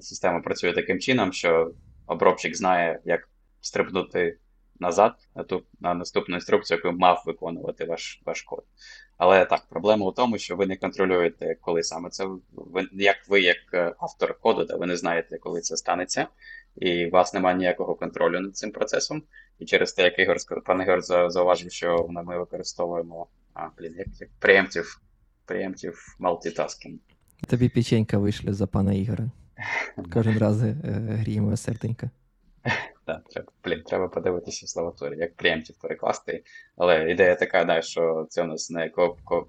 Система працює таким чином, що обробчик знає, як стрибнути назад на ту на наступну інструкцію, яку мав виконувати ваш ваш код. Але так, проблема у тому, що ви не контролюєте, коли саме це ви, як ви, як е, автор коду, да, ви не знаєте, коли це станеться. і у вас немає ніякого контролю над цим процесом. І через те, як Ігор пан Ігор зауважив, що ми використовуємо а, блін, як, як preemptive, preemptive multitasking. Тобі печенька вийшли за пана Ігора. Кожен *laughs* раз е, гріємо серденько. Так, треба, блін, треба подивитися в словотворі, як preemptive перекласти. Але ідея така, да, що це у нас не кооп, кооп,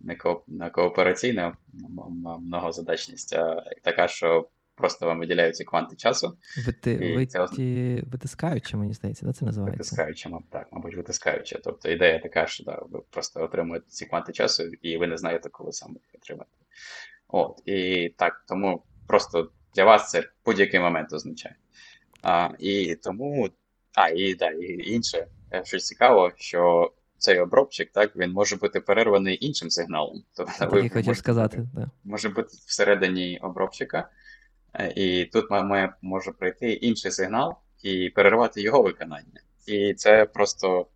не, кооп, не коопераційна многозадачність, а така, що просто вам виділяються кванти часу. Вити, вити, це... Витискаючи, мені здається, да, це називається? Витискаючи, так, мабуть, витискаючи. Тобто ідея така, що да, ви просто отримуєте ці кванти часу, і ви не знаєте, коли саме їх отримаєте. От, І так, тому просто для вас це будь-який момент означає. А, І тому, а, і да, і інше, е, щось цікаво, що цей обробчик, так, він може бути перерваний іншим сигналом. *laughs* Тобто, ви хотів сказати, да. може бути всередині обробчика, е, і тут має, може прийти інший сигнал і перервати його виконання. І це просто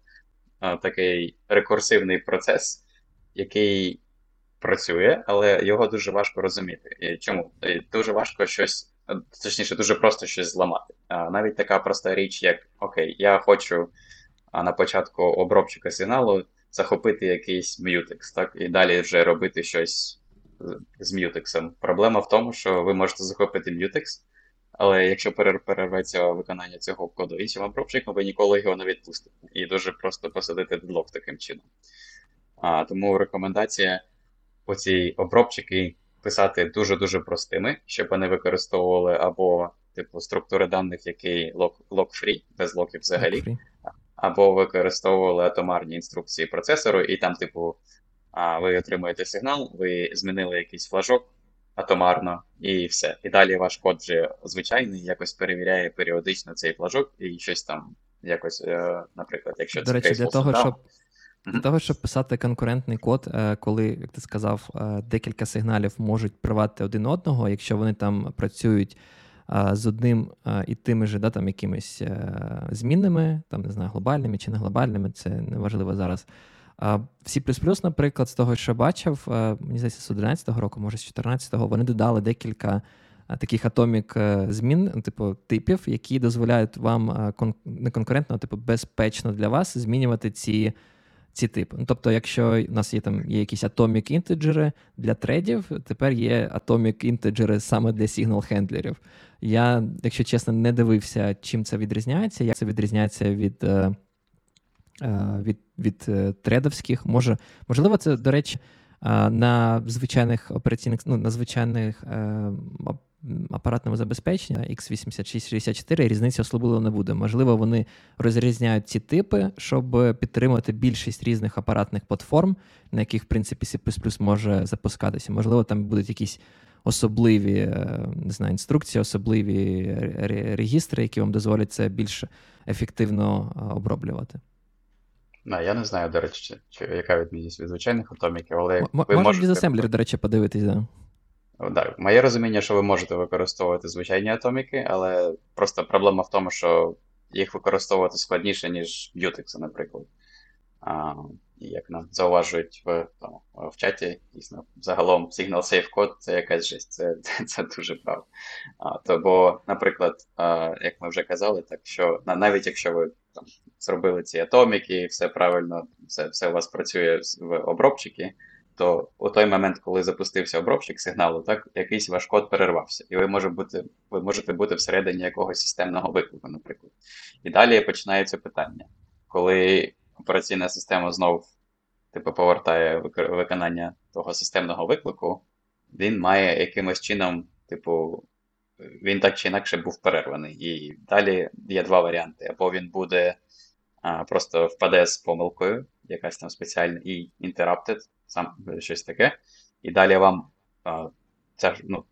а, е, такий рекурсивний процес, який працює, але його дуже важко розуміти. Чому? Дуже важко щось точніше, дуже просто щось зламати. А Навіть така проста річ, як Окей, я хочу на початку обробчика сигналу захопити якийсь м'ютекс, так, і далі вже робити щось з м'ютексом. Проблема в тому, що ви можете захопити м'ютекс, але якщо перерветься виконання цього коду іншим обробчиком, ви ніколи його не відпустите. І дуже просто посадити дедлок таким чином. А, Тому рекомендація оці обробчики писати дуже-дуже простими, щоб вони використовували або типу структури даних, які lock-free, без локів взагалі, lock або використовували атомарні інструкції процесору, і там, типу, а, ви отримуєте сигнал, ви змінили якийсь флажок атомарно, і все. І далі ваш код вже звичайний, якось перевіряє періодично цей флажок і щось там якось, е, наприклад, якщо До це речі, для того, щоб для того, щоб писати конкурентний код, е, коли, як ти сказав, е, декілька сигналів можуть привати один одного, якщо вони там працюють е, з одним і тими ж да, там, якимись змінними, там не знаю, глобальними чи не глобальними, це неважливо зараз. C++, наприклад, з того, що бачив, мені здається, з 11-го року, може з 14-го, вони додали декілька таких атомік змін, типу типів, які дозволяють вам не конкурентно, а типу безпечно для вас змінювати ці ці типи. Ну, Тобто, якщо у нас є там є якісь атомік інтеджери для тредів, тепер є атомік інтеджери саме для сигнал-хендлерів. Я, якщо чесно, не дивився, чим це відрізняється, як це відрізняється від е, е, від, від е, тредовських. Може, Можливо, це, до речі, на звичайних операційних ну, на звичайних апаратному забезпеченні x86-64 різниці особливо не буде. Можливо, вони розрізняють ці типи, щоб підтримати більшість різних апаратних платформ, на яких, в принципі, C може запускатися. Можливо, там будуть якісь особливі е, не знаю, інструкції, особливі регістри, які вам дозволять це більш ефективно е, оброблювати. Не, я не знаю, до речі, чи, яка відмінність від звичайних атоміків, але. М- ви можете в дизасемблері, до речі, подивитись, да. Так, моє розуміння, що ви можете використовувати звичайні атоміки, але просто проблема в тому, що їх використовувати складніше, ніж Mutex, наприклад. А, Як нам зауважують в там, в чаті, дійсно, загалом Signal Safe Code це якась жесть, це *laughs* це, дуже правда. А, то, Бо, наприклад, а, як ми вже казали, так що навіть якщо ви там, зробили ці атоміки, все правильно, все, все у вас працює в обробчики то у той момент, коли запустився обробчик сигналу, так якийсь ваш код перервався, і ви може бути, ви можете бути всередині якогось системного виклику, наприклад. І далі починається питання, коли операційна система знов типу, повертає виконання того системного виклику, він має якимось чином, типу, він так чи інакше був перерваний. І далі є два варіанти: або він буде а, просто впаде з помилкою, якась там спеціальна, і interrupted, сам щось таке. І далі вам а, ця ну,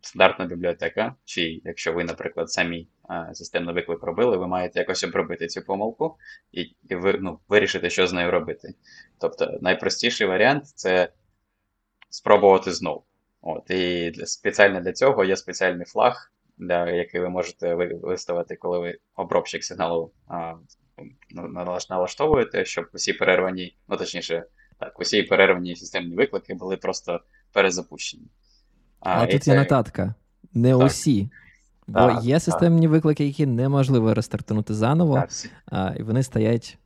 стандартна бібліотека, чи якщо ви, наприклад, самі а, системний виклик робили, ви маєте якось обробити цю помилку і і ви ну, вирішити, що з нею робити. Тобто найпростіший варіант це спробувати знову. От, І для, спеціально для цього є спеціальний флаг, для, який ви можете виставити, коли ви обробщик сигналу а, налаштовуєте, щоб усі перервані, ну точніше, так, усі перервані системні виклики були просто перезапущені. А, а тут це... є нотатка. Не так. усі. Бо так, є системні так. виклики, які неможливо рестартувати заново, а, і вони стоять.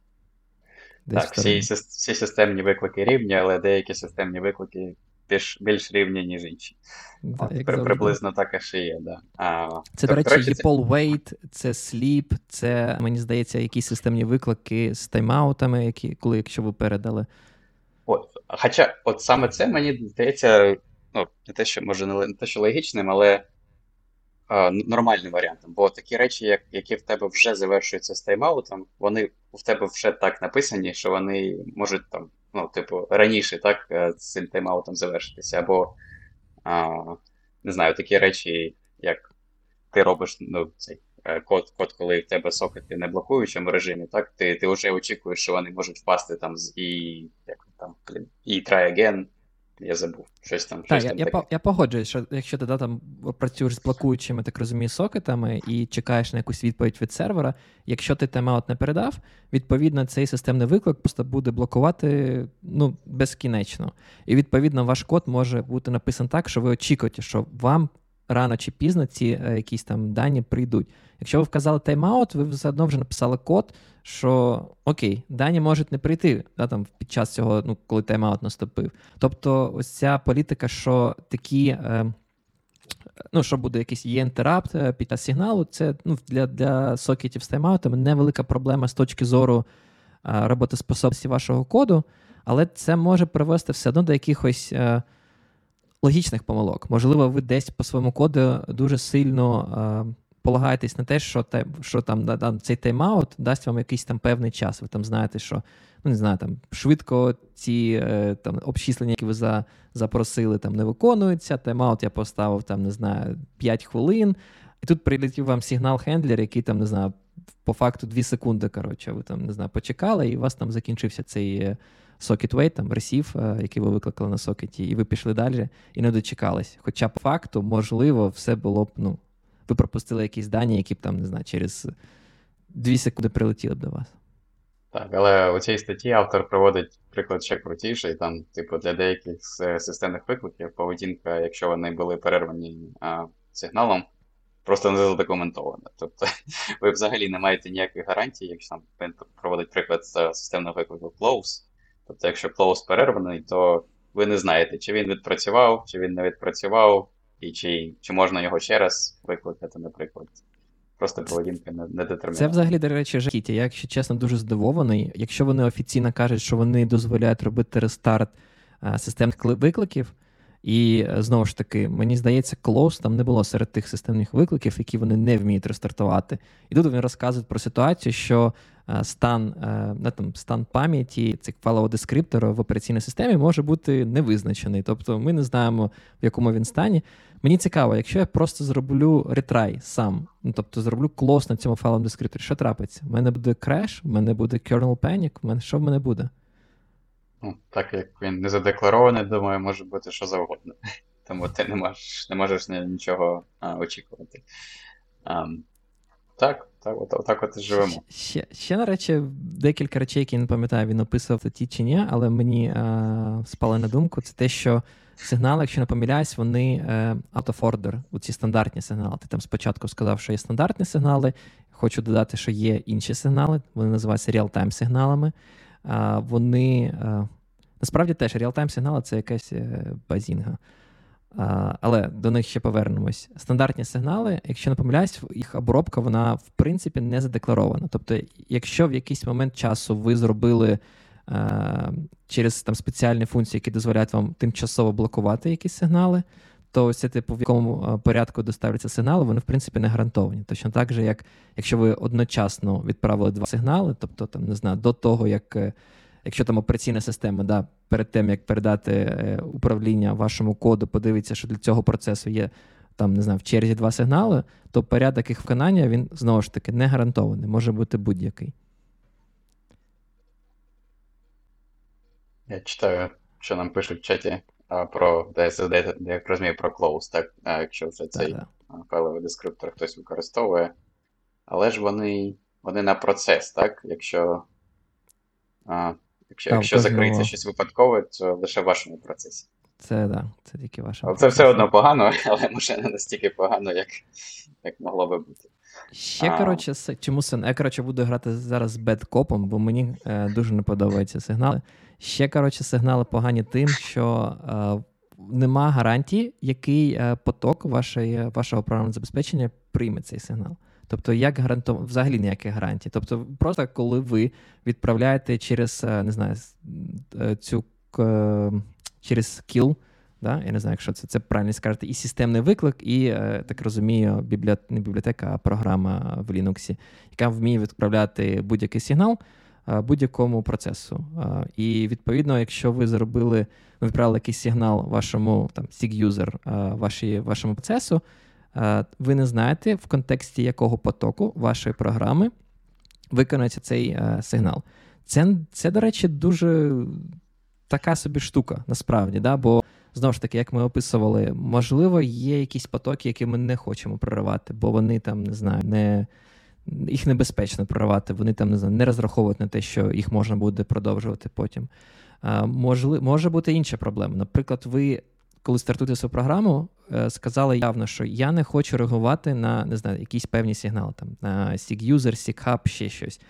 Десь так, всі всі системні виклики рівні, але деякі системні виклики більш більш рівні, ніж інші. Да, От, при, приблизно так і є. Да. А, Це, до речі, є Paul Wait, це Sleep, це, мені здається, якісь системні виклики з тайм-аутами, які, коли якщо ви передали. От, Хоча, от саме це мені здається, ну, не те, що може не те, що логічним, але а, нормальним варіантом. Бо такі речі, як, які в тебе вже завершуються з тайм-аутом, вони в тебе вже так написані, що вони можуть там ну, типу, раніше так, е, з цим тайм-аутом завершитися. Або, а, не знаю, такі речі, як ти робиш ну, цей е, код, код, коли в тебе сокети не блокуючому режимі, так, ти ти вже очікуєш, що вони можуть впасти там з і як там, і try again, я забув. Щось там. Так, щось я, там я, я погоджуюсь, що якщо ти да, там працюєш з блокуючими, так розумію, сокетами і чекаєш на якусь відповідь від сервера, якщо ти тайм-аут не передав, відповідно, цей системний виклик просто буде блокувати ну, безкінечно. І відповідно ваш код може бути написаний так, що ви очікуєте, що вам рано чи пізно ці е, якісь там дані прийдуть. Якщо ви вказали тайм-аут, ви все одно вже написали код, що окей, дані можуть не прийти да, там, під час цього, ну, коли тайм-аут наступив. Тобто, ось ця політика, що такі. Е, Ну, що буде якийсь є інтерапт е, під час сигналу, це ну, для для сокетів з тайм-аутами невелика проблема з точки зору а, е, роботоспособності вашого коду, але це може привести все одно до якихось а, е, логічних помилок. Можливо, ви десь по своєму коду дуже сильно а, полагаєтесь на те, що те, що там, там цей тайм-аут дасть вам якийсь там певний час. Ви там знаєте, що ну не знаю, там швидко ці е, там обчислення, які ви за, запросили, там не виконуються. Тайм-аут я поставив там, не знаю, 5 хвилин. І тут прилетів вам сигнал handler, який там, не знаю, по факту 2 секунди. Коротше, ви там не знаю, почекали, і у вас там закінчився цей socket wait, там ресів, який ви викликали на сокеті, і ви пішли далі і не дочекались. Хоча по факту, можливо, все було б ну, ви пропустили якісь дані, які б там, не знаю, через 2 секунди прилетіли б до вас. Так, але у цій статті автор проводить приклад ще крутіший. Там, типу, для деяких системних викликів поведінка, якщо вони були перервані а, сигналом, просто не задокументована. Тобто *laughs* ви взагалі не маєте ніяких гарантій, якщо там проводить приклад з системного виклику close. Тобто, якщо close перерваний, то ви не знаєте, чи він відпрацював, чи він не відпрацював, і чи чи можна його ще раз викликати, наприклад. Просто поведінка не, не детермінована. Це взагалі, до речі, жахіття. Я, якщо чесно, дуже здивований. Якщо вони офіційно кажуть, що вони дозволяють робити рестарт а, системних викликів, і знову ж таки, мені здається, клоус там не було серед тих системних викликів, які вони не вміють рестартувати. І тут вони розказують про ситуацію, що Е, стан е, не, там, стан пам'яті цих файлового дескриптора в операційній системі може бути невизначений. Тобто ми не знаємо, в якому він стані. Мені цікаво, якщо я просто зроблю ретрай сам, ну тобто зроблю клос на цьому файловому дескрипторі, що трапиться? У мене буде креш, в мене буде kernel panic, в мене що в мене буде? Ну, Так як він не задекларований, думаю, може бути що завгодно. *laughs* Тому ти не можеш не можеш нічого а, очікувати. Um, так, так, от, отак от і живемо. Ще, ще, на речі, декілька речей, які не пам'ятаю, він описував ті чи ні, але мені а, спали на думку, це те, що сигнали, якщо не помиляюсь, вони е, out of order, у ці стандартні сигнали. Ти там спочатку сказав, що є стандартні сигнали. Хочу додати, що є інші сигнали, вони називаються real-time сигналами. Вони насправді теж real-time сигнали це якась е, базінга. Але до них ще повернемось. Стандартні сигнали, якщо не помиляюсь, їх обробка вона в принципі не задекларована. Тобто, якщо в якийсь момент часу ви зробили через там спеціальні функції, які дозволяють вам тимчасово блокувати якісь сигнали, то ось типу, в якому порядку доставляться сигнали, вони в принципі не гарантовані. Точно так же, як якщо ви одночасно відправили два сигнали, тобто там не знаю, до того як е, якщо там операційна система, да, перед тим як передати е, управління вашому коду, подивиться, що для цього процесу є там, не знаю, в черзі два сигнали, то порядок їх виконання він знову ж таки не гарантований, може бути будь-який. Я читаю, що нам пишуть в чаті про DSSD, я як розумію, про close, так? А, якщо вже цей файловий дескриптор хтось використовує. Але ж вони вони на процес, так? Якщо а, Якщо, якщо закриється щось випадкове, то лише в вашому процесі. Це да, це тільки ваша. Це все одно погано, *laughs* але може не настільки погано, як як могло би бути. Ще, а... коротше, чому син? Я коротше, буду грати зараз з бедкопом, бо мені е, дуже не подобаються сигнали. Ще, коротше, сигнали погані тим, що е, нема гарантії, який е, поток вашої, вашого програмного забезпечення прийме цей сигнал. Тобто, як гарантов... взагалі ніяких гарантій. Тобто, просто коли ви відправляєте через е, не знаю, цю через kill, да? я не знаю, якщо це це правильно сказати, і системний виклик, і так розумію, бібліот... не бібліотека, а програма в Linux, яка вміє відправляти будь-який сигнал будь-якому процесу. І відповідно, якщо ви зробили, ви відправили якийсь сигнал вашому там SIG-юзер, вашій, вашому процесу, ви не знаєте, в контексті якого потоку вашої програми виконується цей сигнал. Це, це, до речі, дуже така собі штука, насправді, да? бо знову ж таки, як ми описували, можливо, є якісь потоки, які ми не хочемо проривати, бо вони там не знаю, не їх небезпечно проривати, вони там не знаю, не розраховують на те, що їх можна буде продовжувати потім. Можли, Може бути інша проблема. Наприклад, ви, коли стартуєте свою програму, е, сказали явно, що я не хочу реагувати на не знаю, якісь певні сигнали, там, на SIG-user, SIG-hub, ще щось.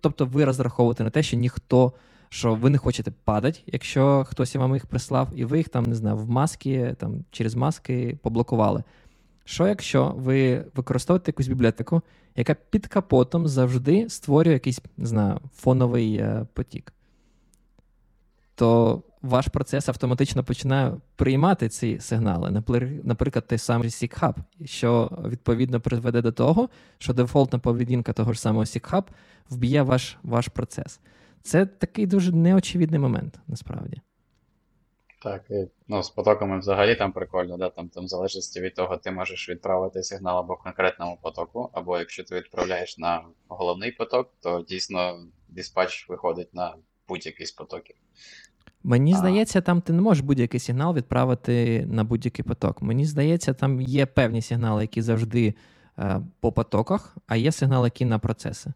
Тобто ви розраховуєте на те, що ніхто. Що ви не хочете падати, якщо хтось вам їх прислав, і ви їх там не знаю, в маски, там через маски поблокували. Що якщо ви використовуєте якусь бібліотеку, яка під капотом завжди створює якийсь не знаю, фоновий е, потік, то ваш процес автоматично починає приймати ці сигнали, наприклад, той самий SIG-Hub, що відповідно призведе до того, що дефолтна поведінка того ж самого SIG-Hub вб'є ваш, ваш процес. Це такий дуже неочевидний момент насправді. Так, і ну, з потоками взагалі там прикольно, да? там, там в залежності від того, ти можеш відправити сигнал або конкретному потоку, або якщо ти відправляєш на головний поток, то дійсно диспатч виходить на будь-який з потоків. Мені а... здається, там ти не можеш будь-який сигнал відправити на будь-який поток. Мені здається, там є певні сигнали, які завжди е, по потоках, а є сигнали, які на процеси.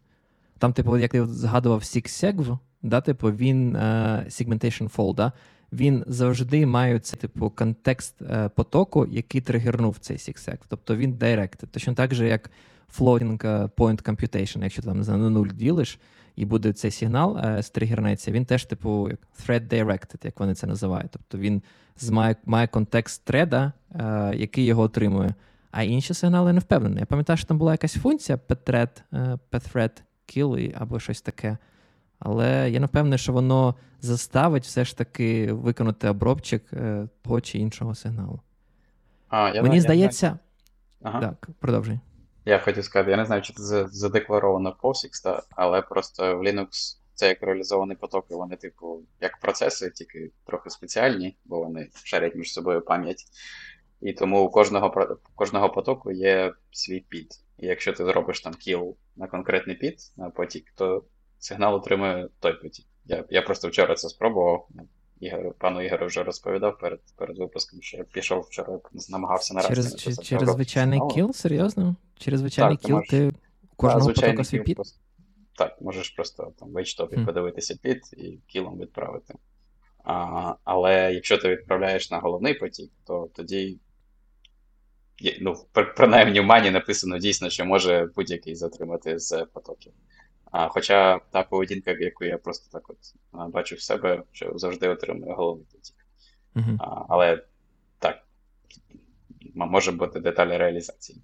Там, типу, як ти згадував SIGSEGV, да, типу, він е, segmentation fall, да? Він завжди має це, типу, контекст е, потоку, який тригернув цей SIGSEG. Тобто він directed. Точно так же, як floating е, point computation, якщо там на нуль ділиш, і буде цей сигнал е, стригернеться, він теж, типу, як thread directed, як вони це називають. Тобто він має, має контекст треда, е, який його отримує. А інші сигнали не впевнений. Я пам'ятаю, що там була якась функція pthread, pthread kill або щось таке. Але я не впевнений, що воно заставить все ж таки виконати обробчик е, того чи іншого сигналу. А, я Мені я здається. Я... Ага. Так, продовжуй. Я хотів сказати, я не знаю, чи це задекларовано POSIX, але просто в Linux це як реалізований поток, і вони, типу, як процеси, тільки трохи спеціальні, бо вони шарять між собою пам'ять. І тому у кожного кожного потоку є свій під. І якщо ти зробиш там kill на конкретний під на потік, то сигнал отримує той потік. Я я просто вчора це спробував. Ігор, пану Ігору вже розповідав перед перед випуском, що я пішов вчора, намагався наразі. Через чи, через звичайний кіл? Серйозно? Через звичайний так, кіл ти кожного потока свій під? Просто, так, можеш просто там в HTOP mm. подивитися під і кілом відправити. А, Але якщо ти відправляєш на головний потік, то тоді. Ну, принаймні в мані написано дійсно, що може будь-який затримати з потоків. А, Хоча та поведінка, яку я просто так от бачу в себе, що завжди отримує головний. Uh-huh. А, Але так, може бути деталі реалізації.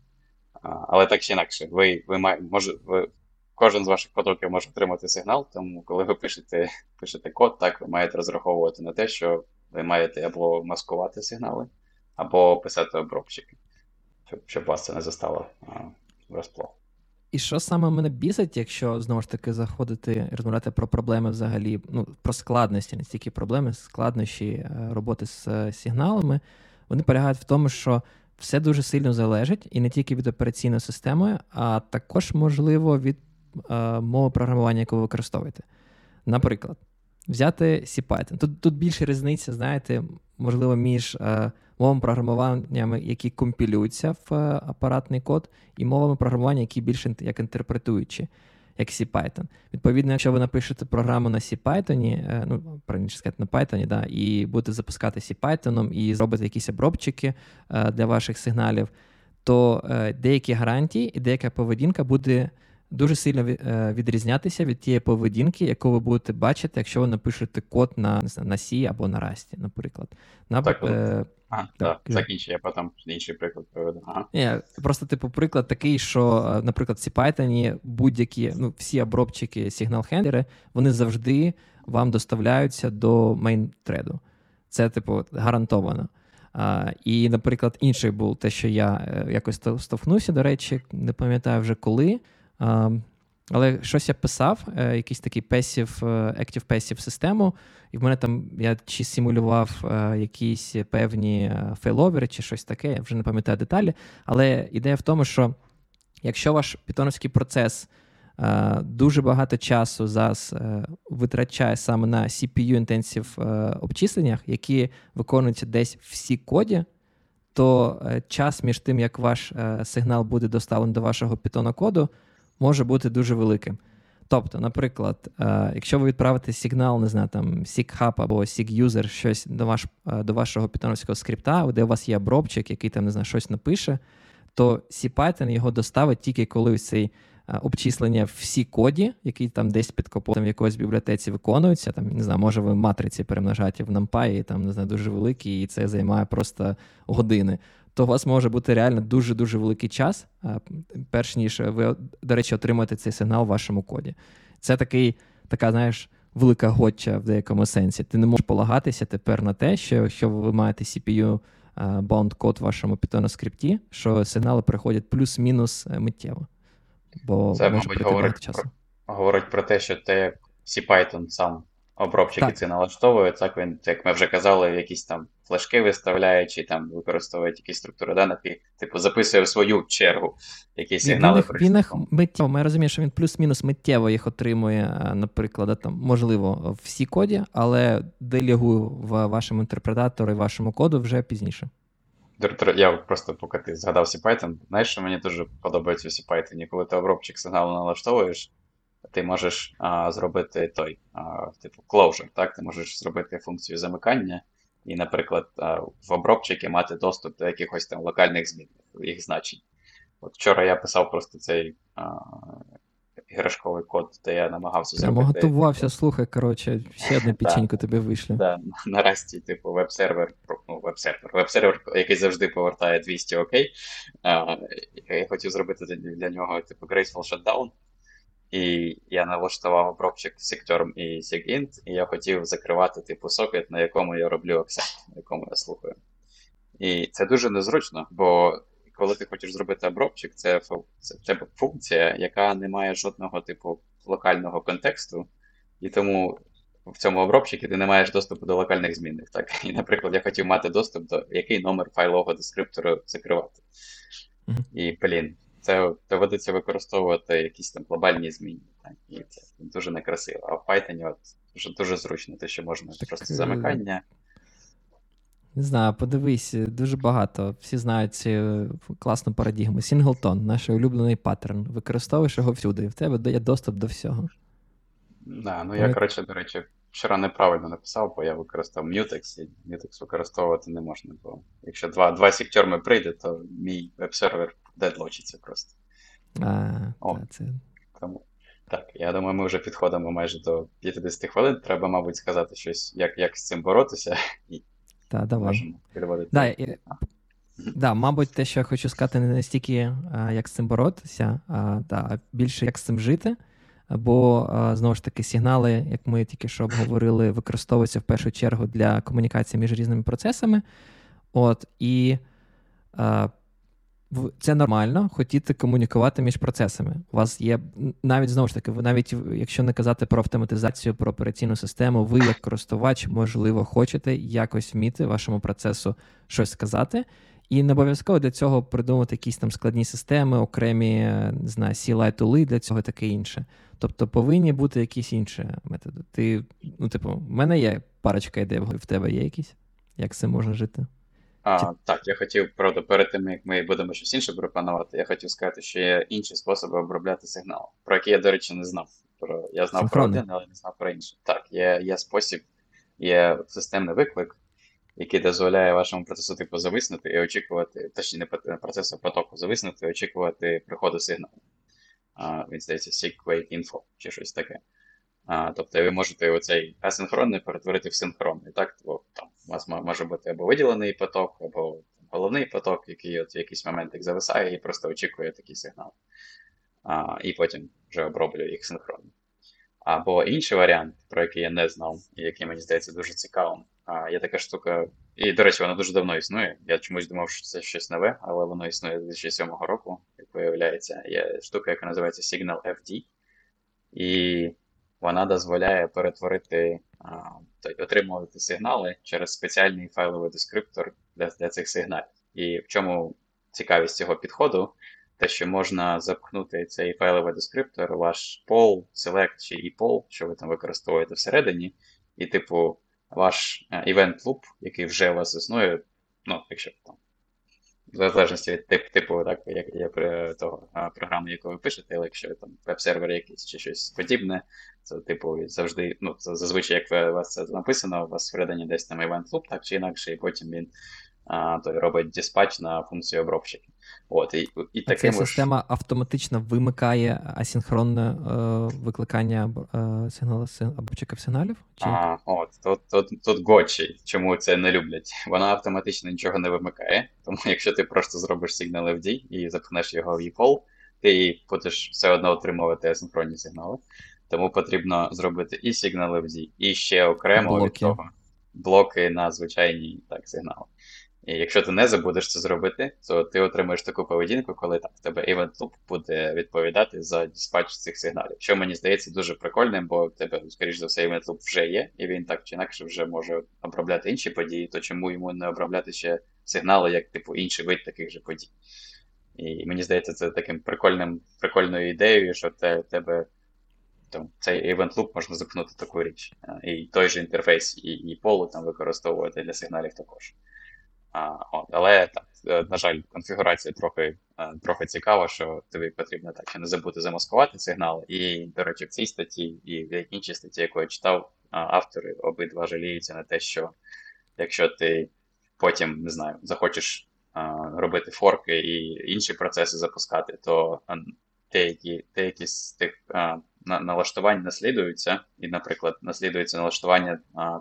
А, Але так чи інакше, ви ви, має, може, ви, кожен з ваших потоків може отримати сигнал, тому коли ви пишете пишете код, так ви маєте розраховувати на те, що ви маєте або маскувати сигнали, або писати обробчики, щоб щоб вас це не застало врасплох. І що саме мене бісить, якщо знову ж таки заходити і розмовляти про проблеми взагалі, ну про складності, не стільки проблеми, складнощі е, роботи з е, сигналами, вони полягають в тому, що все дуже сильно залежить і не тільки від операційної системи, а також, можливо, від е, мови програмування, яку ви використовуєте. Наприклад, взяти C-Python. Тут тут більше різниця, знаєте, можливо, між е, мовами програмування, які компілюються в е, апаратний код, і мовами програмування, які більше як інтерпретуючі. як CPython. Відповідно, якщо ви напишете програму на CPython, е, ну, правильніше сказати, на Python, да, і будете запускати CPython і зробите якісь обробчики е, для ваших сигналів, то е, деякі гарантії і деяка поведінка буде дуже сильно відрізнятися від тієї поведінки, яку ви будете бачити, якщо ви напишете код на не знаю, на C або на Rust, наприклад. На, так, е, а, так, так, закінчу, я потім інший приклад проведу. Ага. Ні, Просто, типу, приклад такий, що, наприклад, в Python будь-які, ну, всі обробчики сигнал-хендлери, вони завжди вам доставляються до мейн-треду. Це, типу, гарантовано. А, І, наприклад, інший був те, що я е, якось штовхнувся, до речі, не пам'ятаю вже коли. Але щось я писав, е, якийсь такий е, active passive систему, і в мене там я чи симулював е, якісь певні фейловери, чи щось таке, я вже не пам'ятаю деталі. Але ідея в тому, що якщо ваш питоновський процес дуже багато часу зараз витрачає саме на CPU інтенсив обчисленнях, які виконуються десь в c коді, то час між тим, як ваш сигнал буде доставлений до вашого питона коду, може бути дуже великим. Тобто, наприклад, е, якщо ви відправите сигнал, не знаю, там SIG-Hub або SIG-User щось до ваш, е, до вашого питоновського скрипта, де у вас є обробчик, який там не знаю, щось напише, то CPython його доставить тільки коли цей е, обчислення в всі коді, який там десь під капотом в якоїсь бібліотеці виконуються. Там, не знаю, може ви матриці перемножаєте в NumPy, і там не знаю, дуже великі, і це займає просто години то у вас може бути реально дуже-дуже великий час, перш ніж ви, до речі, отримаєте цей сигнал в вашому коді. Це такий, така, знаєш, велика готча в деякому сенсі. Ти не можеш полагатися тепер на те, що якщо ви маєте CPU bound код в вашому Python скрипті, що сигнали приходять плюс-мінус е, миттєво. Бо Це, мабуть, говорить. Про, говорить про те, що те CPython сам обробчики ці налаштовує, так він, як ми вже казали, якісь там флешки виставляє, чи там використовує якісь структури даних і, типу, записує в свою чергу якісь сигнали. Він їх миттєво. Ми розуміємо, що він плюс-мінус миттєво їх отримує, наприклад, там, можливо, всі коді, але делегує в вашому інтерпретатору і вашому коду вже пізніше. Я просто поки ти згадав Python, знаєш, що мені дуже подобається у Python, коли ти обробчик сигналу налаштовуєш, ти можеш а, зробити той, а, типу, closure, так? Ти можеш зробити функцію замикання і, наприклад, а, в обробчики мати доступ до якихось там локальних змін, їх значень. От вчора я писав просто цей а, іграшковий код, де я намагався Прямо зробити. готувався, типу, слухай, коротше, ще одну *laughs* печеньку тобі вийшли. Да, Наразі, типу, веб-сервер, ну, веб-сервер, веб-сервер, який завжди повертає 200 окей. А, Я хотів зробити для нього, типу, Graceful Shutdown. І я налаштував обробчик Sectorm і SIGINT, і я хотів закривати типу сокет, на якому я роблю акцент, на якому я слухаю. І це дуже незручно, бо коли ти хочеш зробити обробчик, це це, це функція, яка не має жодного типу локального контексту, і тому в цьому обробчику ти не маєш доступу до локальних змінних. Так? І, наприклад, я хотів мати доступ до який номер файлового дескриптору закривати. Mm-hmm. І, блін, це доведеться використовувати якісь там глобальні зміни. Так? І це дуже некрасиво. А в Python от, дуже, дуже зручно, те, що можна так, просто е, замикання. Не знаю, подивись, дуже багато. Всі знають цю е, класну парадігму. Сінглтон, наш улюблений паттерн. Використовуєш його всюди, і в тебе дає доступ до всього. Да, ну я, коротше, до речі, вчора неправильно написав, бо я використав Mutex, і Mutex використовувати не можна. Бо якщо два два сіктерми прийде, то мій веб-сервер дедлочиться просто. А, О, це... Тому, Так, я думаю, ми вже підходимо майже до 50 хвилин. Треба, мабуть, сказати щось, як як з цим боротися. і Та, давай. Да, і, да, Мабуть, те, що я хочу сказати, не настільки, як з цим боротися, а да, більше як з цим жити. Бо, знову ж таки, сигнали, як ми тільки що обговорили, використовуються в першу чергу для комунікації між різними процесами. От, І це нормально хотіти комунікувати між процесами. У вас є навіть знову ж таки, ви навіть якщо не казати про автоматизацію, про операційну систему, ви як користувач, можливо, хочете якось вміти вашому процесу щось сказати. І не обов'язково для цього придумати якісь там складні системи, окремі не знаю, CLI тули для цього таке інше. Тобто повинні бути якісь інші методи. Ти, ну, типу, в мене є парочка ідей, в тебе є якісь? Як з цим можна жити? А, Так, я хотів, правда, перед тим, як ми будемо щось інше пропонувати, я хотів сказати, що є інші способи обробляти сигнал, про які я, до речі, не знав. Про... Я знав Синхронний. про один, але не знав про інший. Так, є є спосіб, є системний виклик, який дозволяє вашому процесу типу зависнути і очікувати, точніше не процесу потоку зависнути і очікувати приходу сигналу. А, Він здається, Seek Info чи щось таке. А, Тобто ви можете оцей асинхронний перетворити в синхронний. Так? Бо там у вас може бути або виділений поток, або головний поток, який от в якийсь момент їх зависає і просто очікує такий сигнал. А, І потім вже оброблює їх синхронно. Або інший варіант, про який я не знав, і який мені здається дуже цікавим. А, Є така штука, і, до речі, вона дуже давно існує. Я чомусь думав, що це щось нове, але воно існує з 2007 року, як виявляється. Є штука, яка називається Signal FD. І вона дозволяє перетворити, отримувати сигнали через спеціальний файловий дескриптор для, для цих сигналів. І в чому цікавість цього підходу? Те, що можна запхнути цей файловий дескриптор, ваш пол, select чи e-poll, що ви там використовуєте всередині, і, типу, ваш event loop, який вже у вас існує, ну, якщо там в залежності від тип, типу, так, як як того програми, яку ви пишете, але якщо там веб-сервер якийсь чи щось подібне, це типу завжди, ну, зазвичай, як у вас це написано, у вас всередині десь там event loop, так чи інакше, і потім він а, той робить диспатч на функцію обробщиків. От, і, і таким Ця система автоматично вимикає асинхронне е, викликання е, сигналу обробчиків сигналів? Чи? А, от, Тут тут, тут гочі, чому це не люблять. Вона автоматично нічого не вимикає, тому якщо ти просто зробиш сигнал FD і запхнеш його в e ти будеш все одно отримувати асинхронні сигнали. Тому потрібно зробити і сигнал FD, і ще окремо блоки. від того блоки на звичайні так, сигнали. І якщо ти не забудеш це зробити, то ти отримаєш таку поведінку, коли так, в тебе event loop буде відповідати за диспатч цих сигналів. Що мені здається дуже прикольним, бо в тебе, скоріш за все, event loop вже є, і він так чи інакше вже може обробляти інші події, то чому йому не обробляти ще сигнали, як типу інший вид таких же подій. І мені здається, це таким прикольним, прикольною ідеєю, що в тебе там, цей event loop можна запхнути таку річ. І той же інтерфейс, і, і полу там використовувати для сигналів також. А, от, Але так, е, на жаль, конфігурація трохи е, трохи цікава, що тобі потрібно так не забути замаскувати сигнал. І, до речі, в цій статті і в іншій статті, яку я читав, автори обидва жаліються на те, що якщо ти потім не знаю, захочеш робити форки і інші процеси запускати, то деякі деякі з тих налаштувань наслідуються, і, наприклад, наслідується налаштування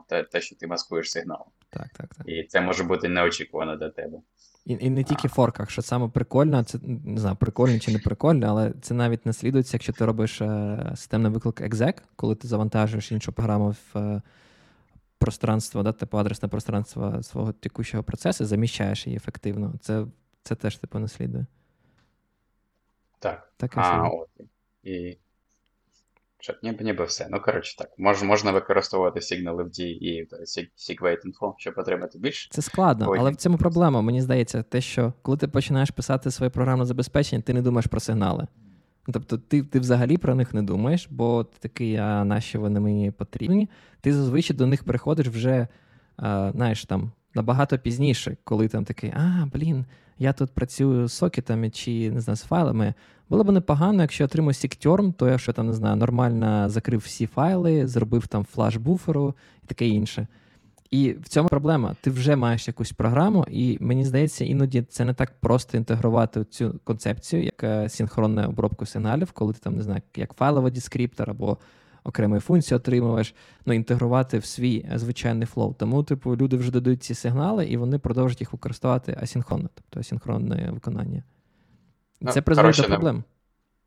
те, те, що ти маскуєш сигнал. Так, так, так. І це може бути неочікувано для тебе. І і не тільки в форках, що саме прикольно, це не знаю, прикольно чи не прикольно, але це навіть наслідується, якщо ти робиш е, системний виклик exec, коли ти завантажуєш іншу програму в е, пространство, да, типу адресне пространство свого текущого процесу, заміщаєш її ефективно. Це це теж типу наслідує. Так. так а, от. І щоб ніби ніби все. Ну, коротше, так. Мож, можна використовувати сигнали в дії і SigWait.info, щоб отримати більше. Це складно, Ой, але в цьому проблема. Мені здається, те, що коли ти починаєш писати своє програмне забезпечення, ти не думаєш про сигнали. Тобто ти ти взагалі про них не думаєш, бо ти такий, а нащо вони мені потрібні. Ти зазвичай до них приходиш вже, а, знаєш, там набагато пізніше, коли там такий, а, блін, я тут працюю з сокетами чи не знаю, з файлами. Було б непогано, якщо отримав SIGTERM, то я що там не знаю, нормально закрив всі файли, зробив там flush буферу і таке інше. І в цьому проблема. Ти вже маєш якусь програму, і мені здається, іноді це не так просто інтегрувати цю концепцію, як е, синхронна обробка сигналів, коли ти там не знаю, як файловий дескриптор або окремої функції отримуєш, ну, інтегрувати в свій е, звичайний flow. Тому, типу, люди вже додають ці сигнали, і вони продовжують їх використовувати асинхронно, тобто асинхронне виконання. І це ну, призводить до проблем.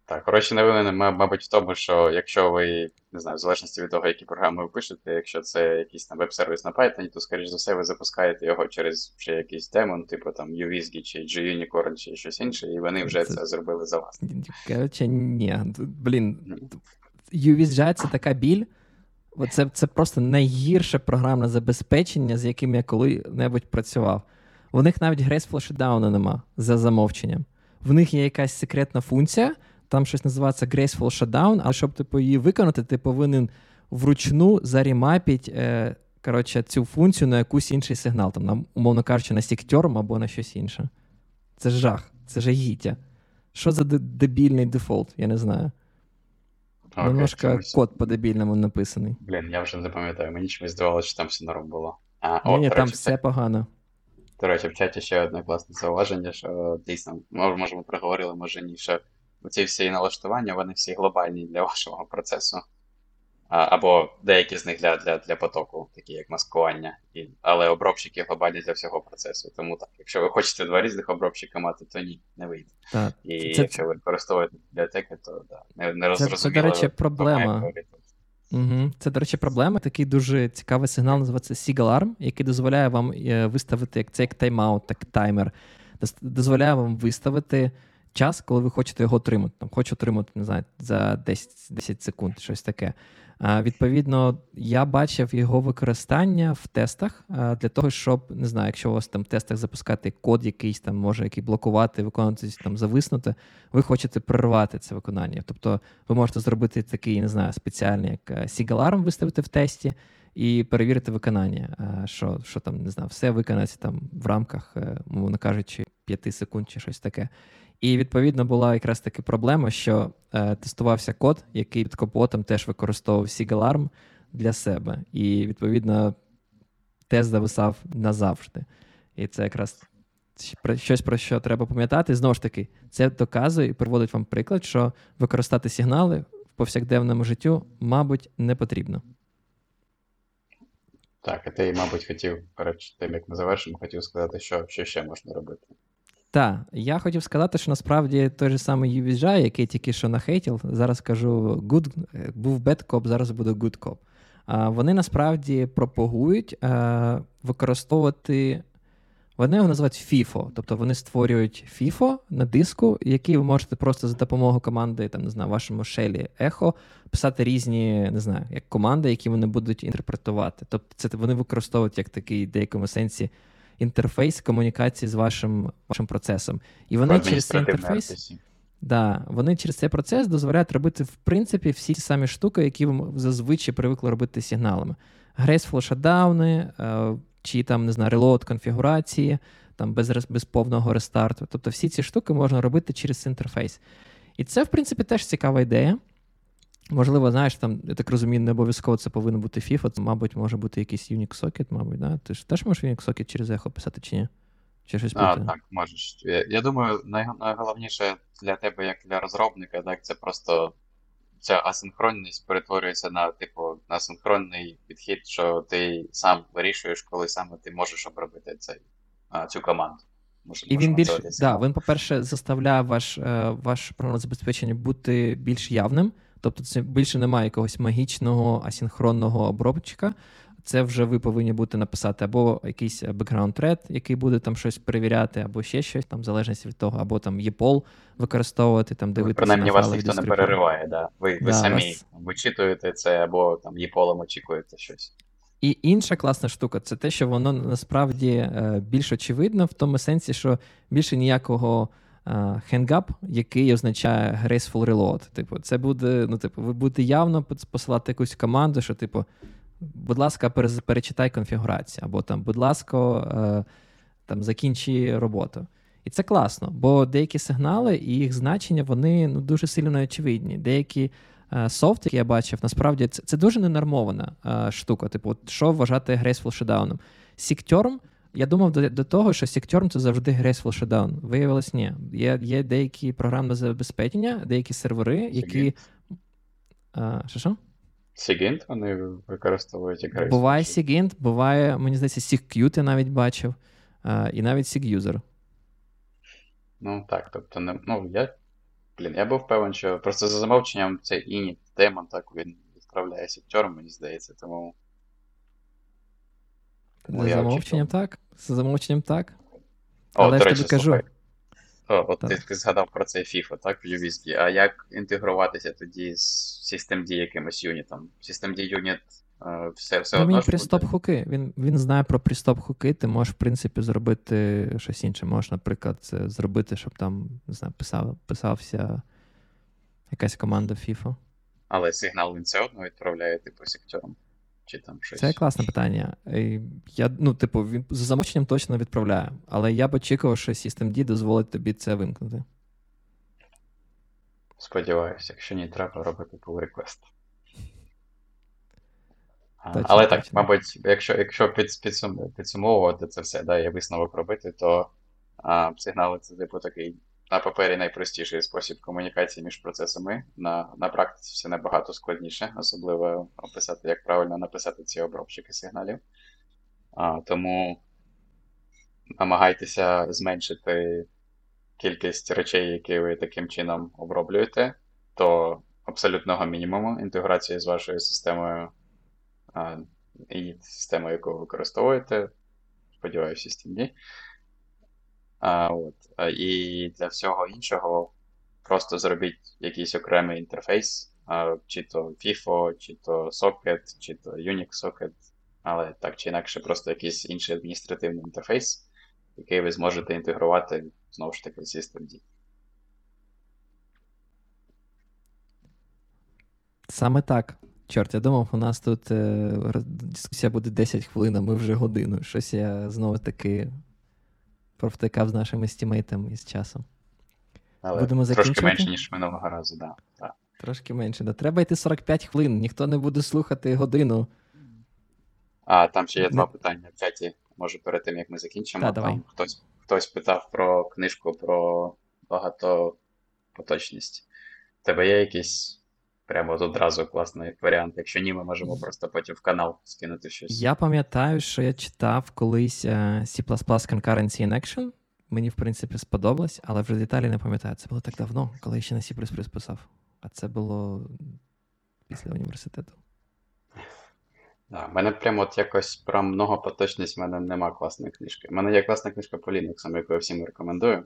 Так, хороші новини, мабуть, в тому, що якщо ви не знаю, в залежності від того, які програми ви пишете, якщо це якийсь там веб-сервіс на Python, то, скоріш за все, ви запускаєте його через вже якийсь демон, типу там uWSGI чи Gunicorn чи щось інше, і вони вже це, це зробили за вас. Коротше, ні. Блін, UVSG це така біль. Це це просто найгірше програмне забезпечення, з яким я коли-небудь працював. У них навіть Graceful Shutdown нема за замовченням. В них є якась секретна функція, там щось називається Graceful Shutdown, але щоб типу, її виконати, ти повинен вручну зарімапіть е, коротше, цю функцію на якийсь інший сигнал, там, на, умовно кажучи, на сіктерм або на щось інше. Це жах, це жагіття. Що за дебільний дефолт, я не знаю. Okay, Немножко чомусь... код по-дебільному написаний. Блін, я вже не пам'ятаю, мені чомусь здавалося, що там все норм було. А, Ні, ні, там все погано. До речі, в чаті ще одне класне зауваження, що дійсно, може, ми проговорили, може ні, що ці всі налаштування, вони всі глобальні для вашого процесу. Або деякі з них для для, для потоку, такі як маскування, І, але обробщики глобальні для всього процесу. Тому так, якщо ви хочете два різних обробщика мати, то ні, не вийде. Так. І це... якщо ви використовуєте бібліотеки, то да, не не Це, це, до речі, проблема. Угу. Це, до речі, проблема. Такий дуже цікавий сигнал називається Arm, який дозволяє вам е, виставити як це як тайм-аут, так таймер. Дозволяє вам виставити час, коли ви хочете його отримати. Там, Хочу отримати, не знаю, за 10 10 секунд, щось таке. Відповідно, я бачив його використання в тестах для того, щоб не знаю, якщо у вас там в тестах запускати код, якийсь там може який блокувати, виконуватись там зависнути, ви хочете перервати це виконання. Тобто ви можете зробити такий, не знаю, спеціальний як е, Сігаларм виставити в тесті і перевірити виконання. Що що там не знаю, все виконається там в рамках, е, мовно кажучи, 5 секунд чи щось таке. І відповідно була якраз таки проблема, що е, тестувався код, який під капотом теж використовував Seagalarm для себе. І відповідно тест зависав назавжди. І це якраз щось про що треба пам'ятати. знову ж таки, це доказує і приводить вам приклад, що використати сигнали в повсякденному життю, мабуть, не потрібно. Так, і ти, мабуть, хотів перед тим, як ми завершимо, хотів сказати, що, що ще можна робити. Так, я хотів сказати, що насправді той же самий UVJ, який тільки що нахейтів, зараз кажу good, був bad cop, зараз буде good cop. Вони насправді пропагують е, використовувати. Вони його називають FIFO, тобто вони створюють FIFO на диску, який ви можете просто за допомогою команди, там не знаю, вашому шелі Echo писати різні, не знаю, як команди, які вони будуть інтерпретувати. Тобто, це вони використовують як такий в деякому сенсі інтерфейс комунікації з вашим вашим процесом. І вони через цей інтерфейс. Да, вони через цей процес дозволяють робити, в принципі, всі ті самі штуки, які ви зазвичай привикли робити сигналами. Graceful шатдауни, е, чи там, не знаю, reload конфігурації, там без без повного рестарту. Тобто всі ці штуки можна робити через інтерфейс. І це, в принципі, теж цікава ідея. Можливо, знаєш, там, я так розумію, не обов'язково це повинно бути FIFA, це, мабуть, може бути якийсь Unix Socket, мабуть, да? Ти ж теж можеш Unix Socket через Echo писати чи ні? Чи щось а, Так, можеш. Я, я думаю, найголовніше для тебе, як для розробника, так, це просто ця асинхронність перетворюється на, типу, на асинхронний підхід, що ти сам вирішуєш, коли саме ти можеш обробити цей, цю команду. Може, І він більш, да, він, по-перше, заставляє ваш е, ваш програмне забезпечення бути більш явним. Тобто, це більше немає якогось магічного асінхронного обробчика. Це вже ви повинні бути написати або якийсь background thread, який буде там щось перевіряти, або ще щось, там, в залежності від того, або там EPOL використовувати, там дивитися. Принаймні вас ніхто не перериває, да. ви ви да, самі вас... вичитуєте це, або там EPOL очікуєте щось. І інша класна штука це те, що воно насправді е, більш очевидно, в тому сенсі, що більше ніякого hang-up, який означає graceful reload. Типу, це буде, ну, типу, ви будете явно посилати якусь команду, що, типу, будь ласка, перечитай конфігурацію, або там, будь ласка, е, там, закінчи роботу. І це класно, бо деякі сигнали і їх значення вони ну, дуже сильно неочевидні. Деякі е, софт, які я бачив, насправді це це дуже ненормована е, штука. Типу, от, що вважати graceful shutdown? Seek я думав до, до того, що Securm це завжди Graceful Shutdown. Виявилось, ні. Є є деякі програмне забезпечення, деякі сервери, які. А, Що що? Sigint вони використовують як Graceful. Буває Sigint, буває, мені здається, SigQ ти навіть бачив, а, і навіть SigUser. Ну так, тобто, не, ну, я. Блін, я був певен, що просто за замовченням цей init демон так він відправляє Secure, мені здається, тому. За замовченням так. За замовченням так. О, Але я ж тобі кажу. О, от так. ти згадав про цей FIFA, так, в UVSD. А як інтегруватися тоді з SystemD якимось юнітом? SystemD юніт е, все все ну, одно. Він пристоп хуки. Він він знає про пристоп хуки. Ти можеш, в принципі, зробити щось інше. Можеш, наприклад, це зробити, щоб там не знаю, писав, писався якась команда FIFA. Але сигнал він все одно відправляє типу сектором. Чи там щось. Це класне питання. Я, ну, типу, він за замовченням точно відправляє, але я б очікував, що Systemd дозволить тобі це вимкнути. Сподіваюся, якщо ні, треба робити pull request. Точно, Але так, точно. мабуть, якщо якщо під, підсумовувати це все, да, є висновок робити, то а, сигнали це типу такий на папері найпростіший спосіб комунікації між процесами. На на практиці все набагато складніше, особливо описати, як правильно написати ці обробчики сигналів. А, Тому намагайтеся зменшити кількість речей, які ви таким чином оброблюєте, до абсолютного мінімуму інтеграції з вашою системою а, і системою, яку ви використовуєте. Сподіваюся, стінді. А, от. І для всього іншого просто зробіть якийсь окремий інтерфейс, а, чи то FIFO, чи то Socket, чи то Unix Socket, але так чи інакше, просто якийсь інший адміністративний інтерфейс, який ви зможете інтегрувати знову ж таки в Systemd. Саме так. Чорт, я думав, у нас тут е, дискусія буде 10 хвилин, а ми вже годину. Щось я знову таки провтикав з нашими стімейтами з часом. Але Будемо Трошки менше, ніж минулого разу, да. так. Трошки менше. Да. Треба йти 45 хвилин, ніхто не буде слухати годину. А там ще є два питання в чаті. Може, перед тим як ми закінчимо. Та, давай. Там хтось хтось питав про книжку про багатопоточність. У тебе є якісь прямо одразу класний варіант. Якщо ні, ми можемо просто потім в канал скинути щось. Я пам'ятаю, що я читав колись е, C Concurrency in Action. Мені, в принципі, сподобалось, але вже деталі не пам'ятаю. Це було так давно, коли я ще на C писав. А це було після університету. Да, в мене прямо от якось про многопоточність в мене нема класної книжки. У мене є класна книжка по Linux, яку я всім рекомендую.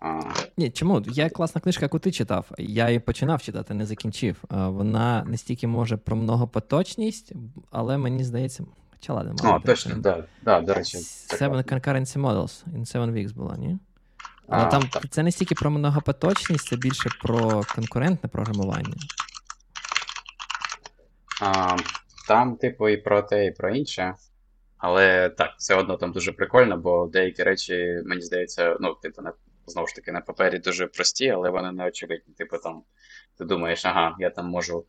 А... Ні, чому? Є класна книжка, яку ти читав. Я її починав читати, не закінчив. Вона не стільки може про многопоточність, але мені здається, хоча ладно, О, точно, так, да, да, до речі. Seven Concurrency Models in Seven Weeks була, ні? Але а, там так. це не стільки про многопоточність, це більше про конкурентне програмування. А, Там, типу, і про те, і про інше. Але так, все одно там дуже прикольно, бо деякі речі, мені здається, ну, типу, знову ж таки, на папері дуже прості, але вони не очевидні. Типу, там, ти думаєш, ага, я там можу.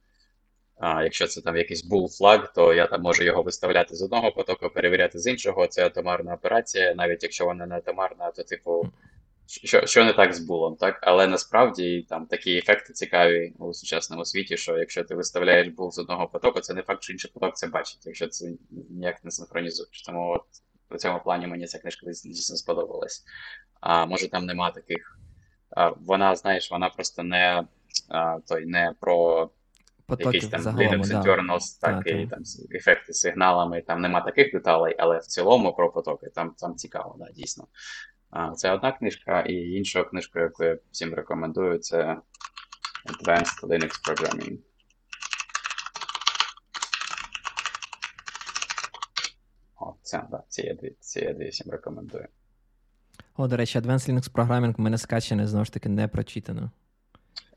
А, Якщо це там якийсь bull флаг, то я там можу його виставляти з одного потоку, перевіряти з іншого. Це атомарна операція. Навіть якщо вона не атомарна, то типу, що що не так з булом, так? Але насправді там такі ефекти цікаві у сучасному світі, що якщо ти виставляєш бул з одного потоку, це не факт, що інший поток це бачить, якщо це ніяк не синхронізуєш. Тому от у цьому плані мені ця книжка дійсно сподобалась. А може там нема таких. А, Вона, знаєш, вона просто не а, той не про Потоки якісь там Linux internals, так, так, і там ефекти з сигналами. Там нема таких деталей, але в цілому про потоки там там цікаво, да, дійсно. А, Це одна книжка, і інша книжка, яку я всім рекомендую, це Advanced Linux Programming. О, це, да, ці я дві, ці я дві всім рекомендую. О, до речі, Advanced Linux Programming в мене скачане, знову ж таки, не прочитано.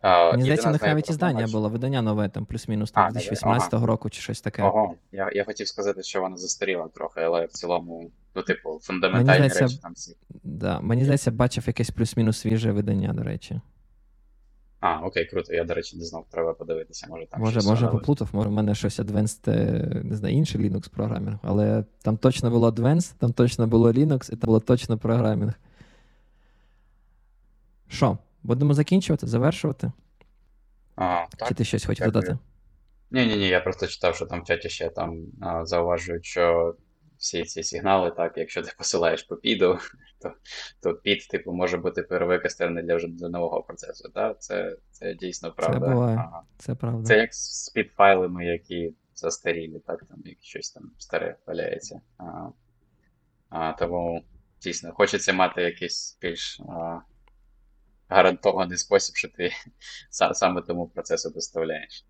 А, Мені здається, у них навіть іздання було, видання нове, там плюс-мінус 2018 ага. року чи щось таке. Ого, я я хотів сказати, що вона застаріла трохи, але в цілому, ну, типу, фундаментальні мені речі там всі. Да, Мені здається, бачив якесь плюс-мінус свіже видання, до речі. А, окей, круто. Я, до речі, не знав, треба подивитися. Може, там може, може поплутав, може, в мене щось Advanced, е, не знаю, інший Linux програмінг, але там точно було Advanced, там точно було Linux, і там було точно програмінг. Що, будемо закінчувати, завершувати? А, так, Чи ти щось хочеш додати? Ні, ні, ні, я просто читав, що там в чаті ще там а, зауважують, що всі ці сигнали, так, якщо ти посилаєш по піду, то то під, типу, може бути перевикористаний для вже для нового процесу. Так? Це це дійсно правда. Це буває, ага. це правда. Це як з підфайлами, які застарілі, так, там як щось там старе валяється. А, а, Тому дійсно хочеться мати якийсь більш а, гарантований спосіб, що ти *laughs* саме тому процесу доставляєш.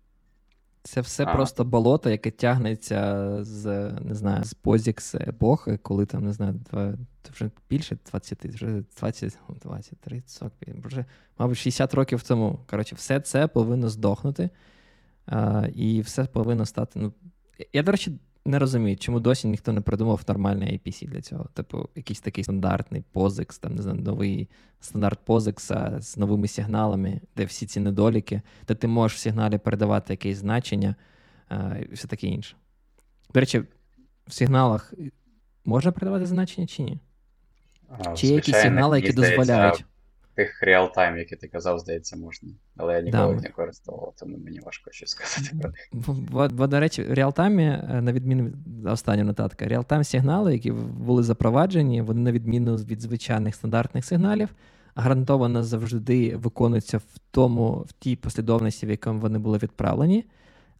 Це все а. просто болото, яке тягнеться з не знаю, з позікс епохи, коли там, не знаю, два, вже більше 20, вже 20, 20, 30, 40, вже, мабуть, 60 років тому. Коротше, все це повинно здохнути, а, і все повинно стати. Ну, Я, до речі, не розумію, чому досі ніхто не придумав нормальний IPC для цього. Типу, якийсь такий стандартний POSIX, там не знаю, новий стандарт POSIX з новими сигналами, де всі ці недоліки, де ти можеш в сигналі передавати якесь значення і все таке інше. До речі, в сигналах можна передавати значення чи ні? А, чи є якісь сигнали, які дозволяють? Тих реалтайм, які ти казав, здається, можна. Але я ніколи да. не користував, тому мені важко щось сказати про них. Бо, до речі, в реалтаймі, е, на відміну від останнього нотатка, реалтайм сигнали, які були запроваджені, вони на відміну від звичайних стандартних сигналів, гарантовано завжди виконуються в тому, в тій послідовності, в якому вони були відправлені.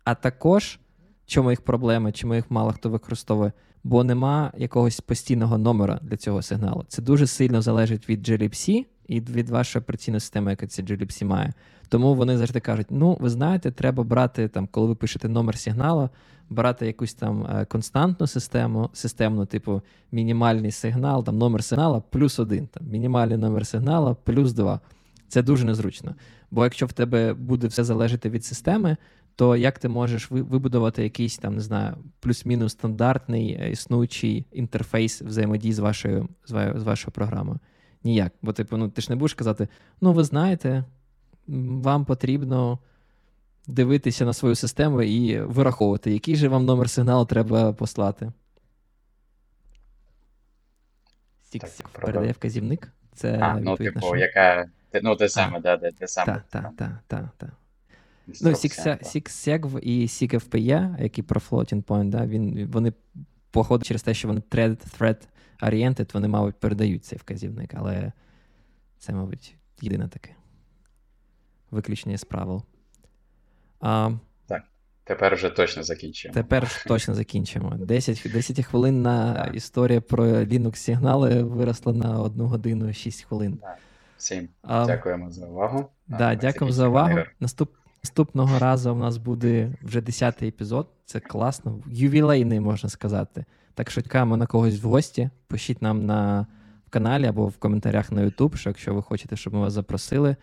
А також, чому їх проблема, чому їх мало хто використовує, бо нема якогось постійного номера для цього сигналу. Це дуже сильно залежить від glibc, і від вашої операційної системи, яка ці GLPC має. Тому вони завжди кажуть: ну, ви знаєте, треба брати, там, коли ви пишете номер сигналу, брати якусь там е, константну систему, системну, типу мінімальний сигнал, там номер сигнала плюс один, там, мінімальний номер сигнала плюс два. Це дуже незручно. Бо якщо в тебе буде все залежати від системи, то як ти можеш вибудувати якийсь там, не знаю, плюс-мінус стандартний е, існуючий інтерфейс взаємодії з вашою з вашою програмою? Ніяк. Бо, типу, ну ти ж не будеш казати, ну, ви знаєте, вам потрібно дивитися на свою систему і вираховувати, який же вам номер сигналу треба послати. Сік передає вказівник. Це а, ну, типу, яка. Ну, те саме, да, де те саме. Так, так, так, так, так. Ну, SIGSEGV і SIGFPE, які про floating point, да, він, вони походять через те, що вони thread, thread Oriented, вони, мабуть, передають цей вказівник, але це, мабуть, єдине таке виключення з правил. А, Так, тепер вже точно закінчимо. Тепер точно закінчимо. *laughs* 10 10 хвилин на історія про Linux сигнали виросла на 1 годину 6 хвилин. Так. Всім а, дякуємо за увагу. Да, Дякуємо за увагу. Наступ, Наступного разу у нас буде вже 10-й епізод. Це класно, ювілейний, можна сказати. Так що чекаємо на когось в гості. Пишіть нам на в каналі або в коментарях на YouTube, що якщо ви хочете, щоб ми вас запросили.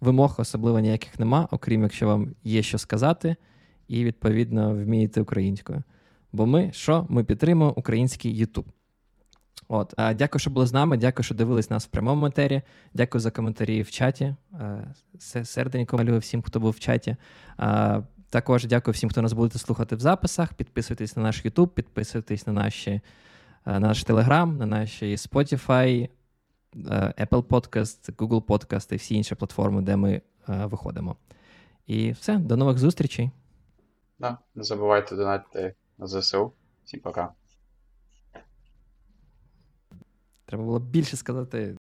Вимог особливо ніяких нема, окрім якщо вам є що сказати, і, відповідно, вмієте українською. Бо ми що? Ми підтримуємо український YouTube. От, Дякую, що були з нами. Дякую, що дивились нас в прямому етері. Дякую за коментарі в чаті. Серденько малюю всім, хто був в чаті. Також дякую всім, хто нас буде слухати в записах. Підписуйтесь на наш YouTube, підписуйтесь на наші, на наш Telegram, на наші Spotify, Apple Podcast, Google Podcast і всі інші платформи, де ми виходимо. І все, до нових зустрічей. Да, Не забувайте донатити на ЗСУ. Всім пока. Треба було більше сказати.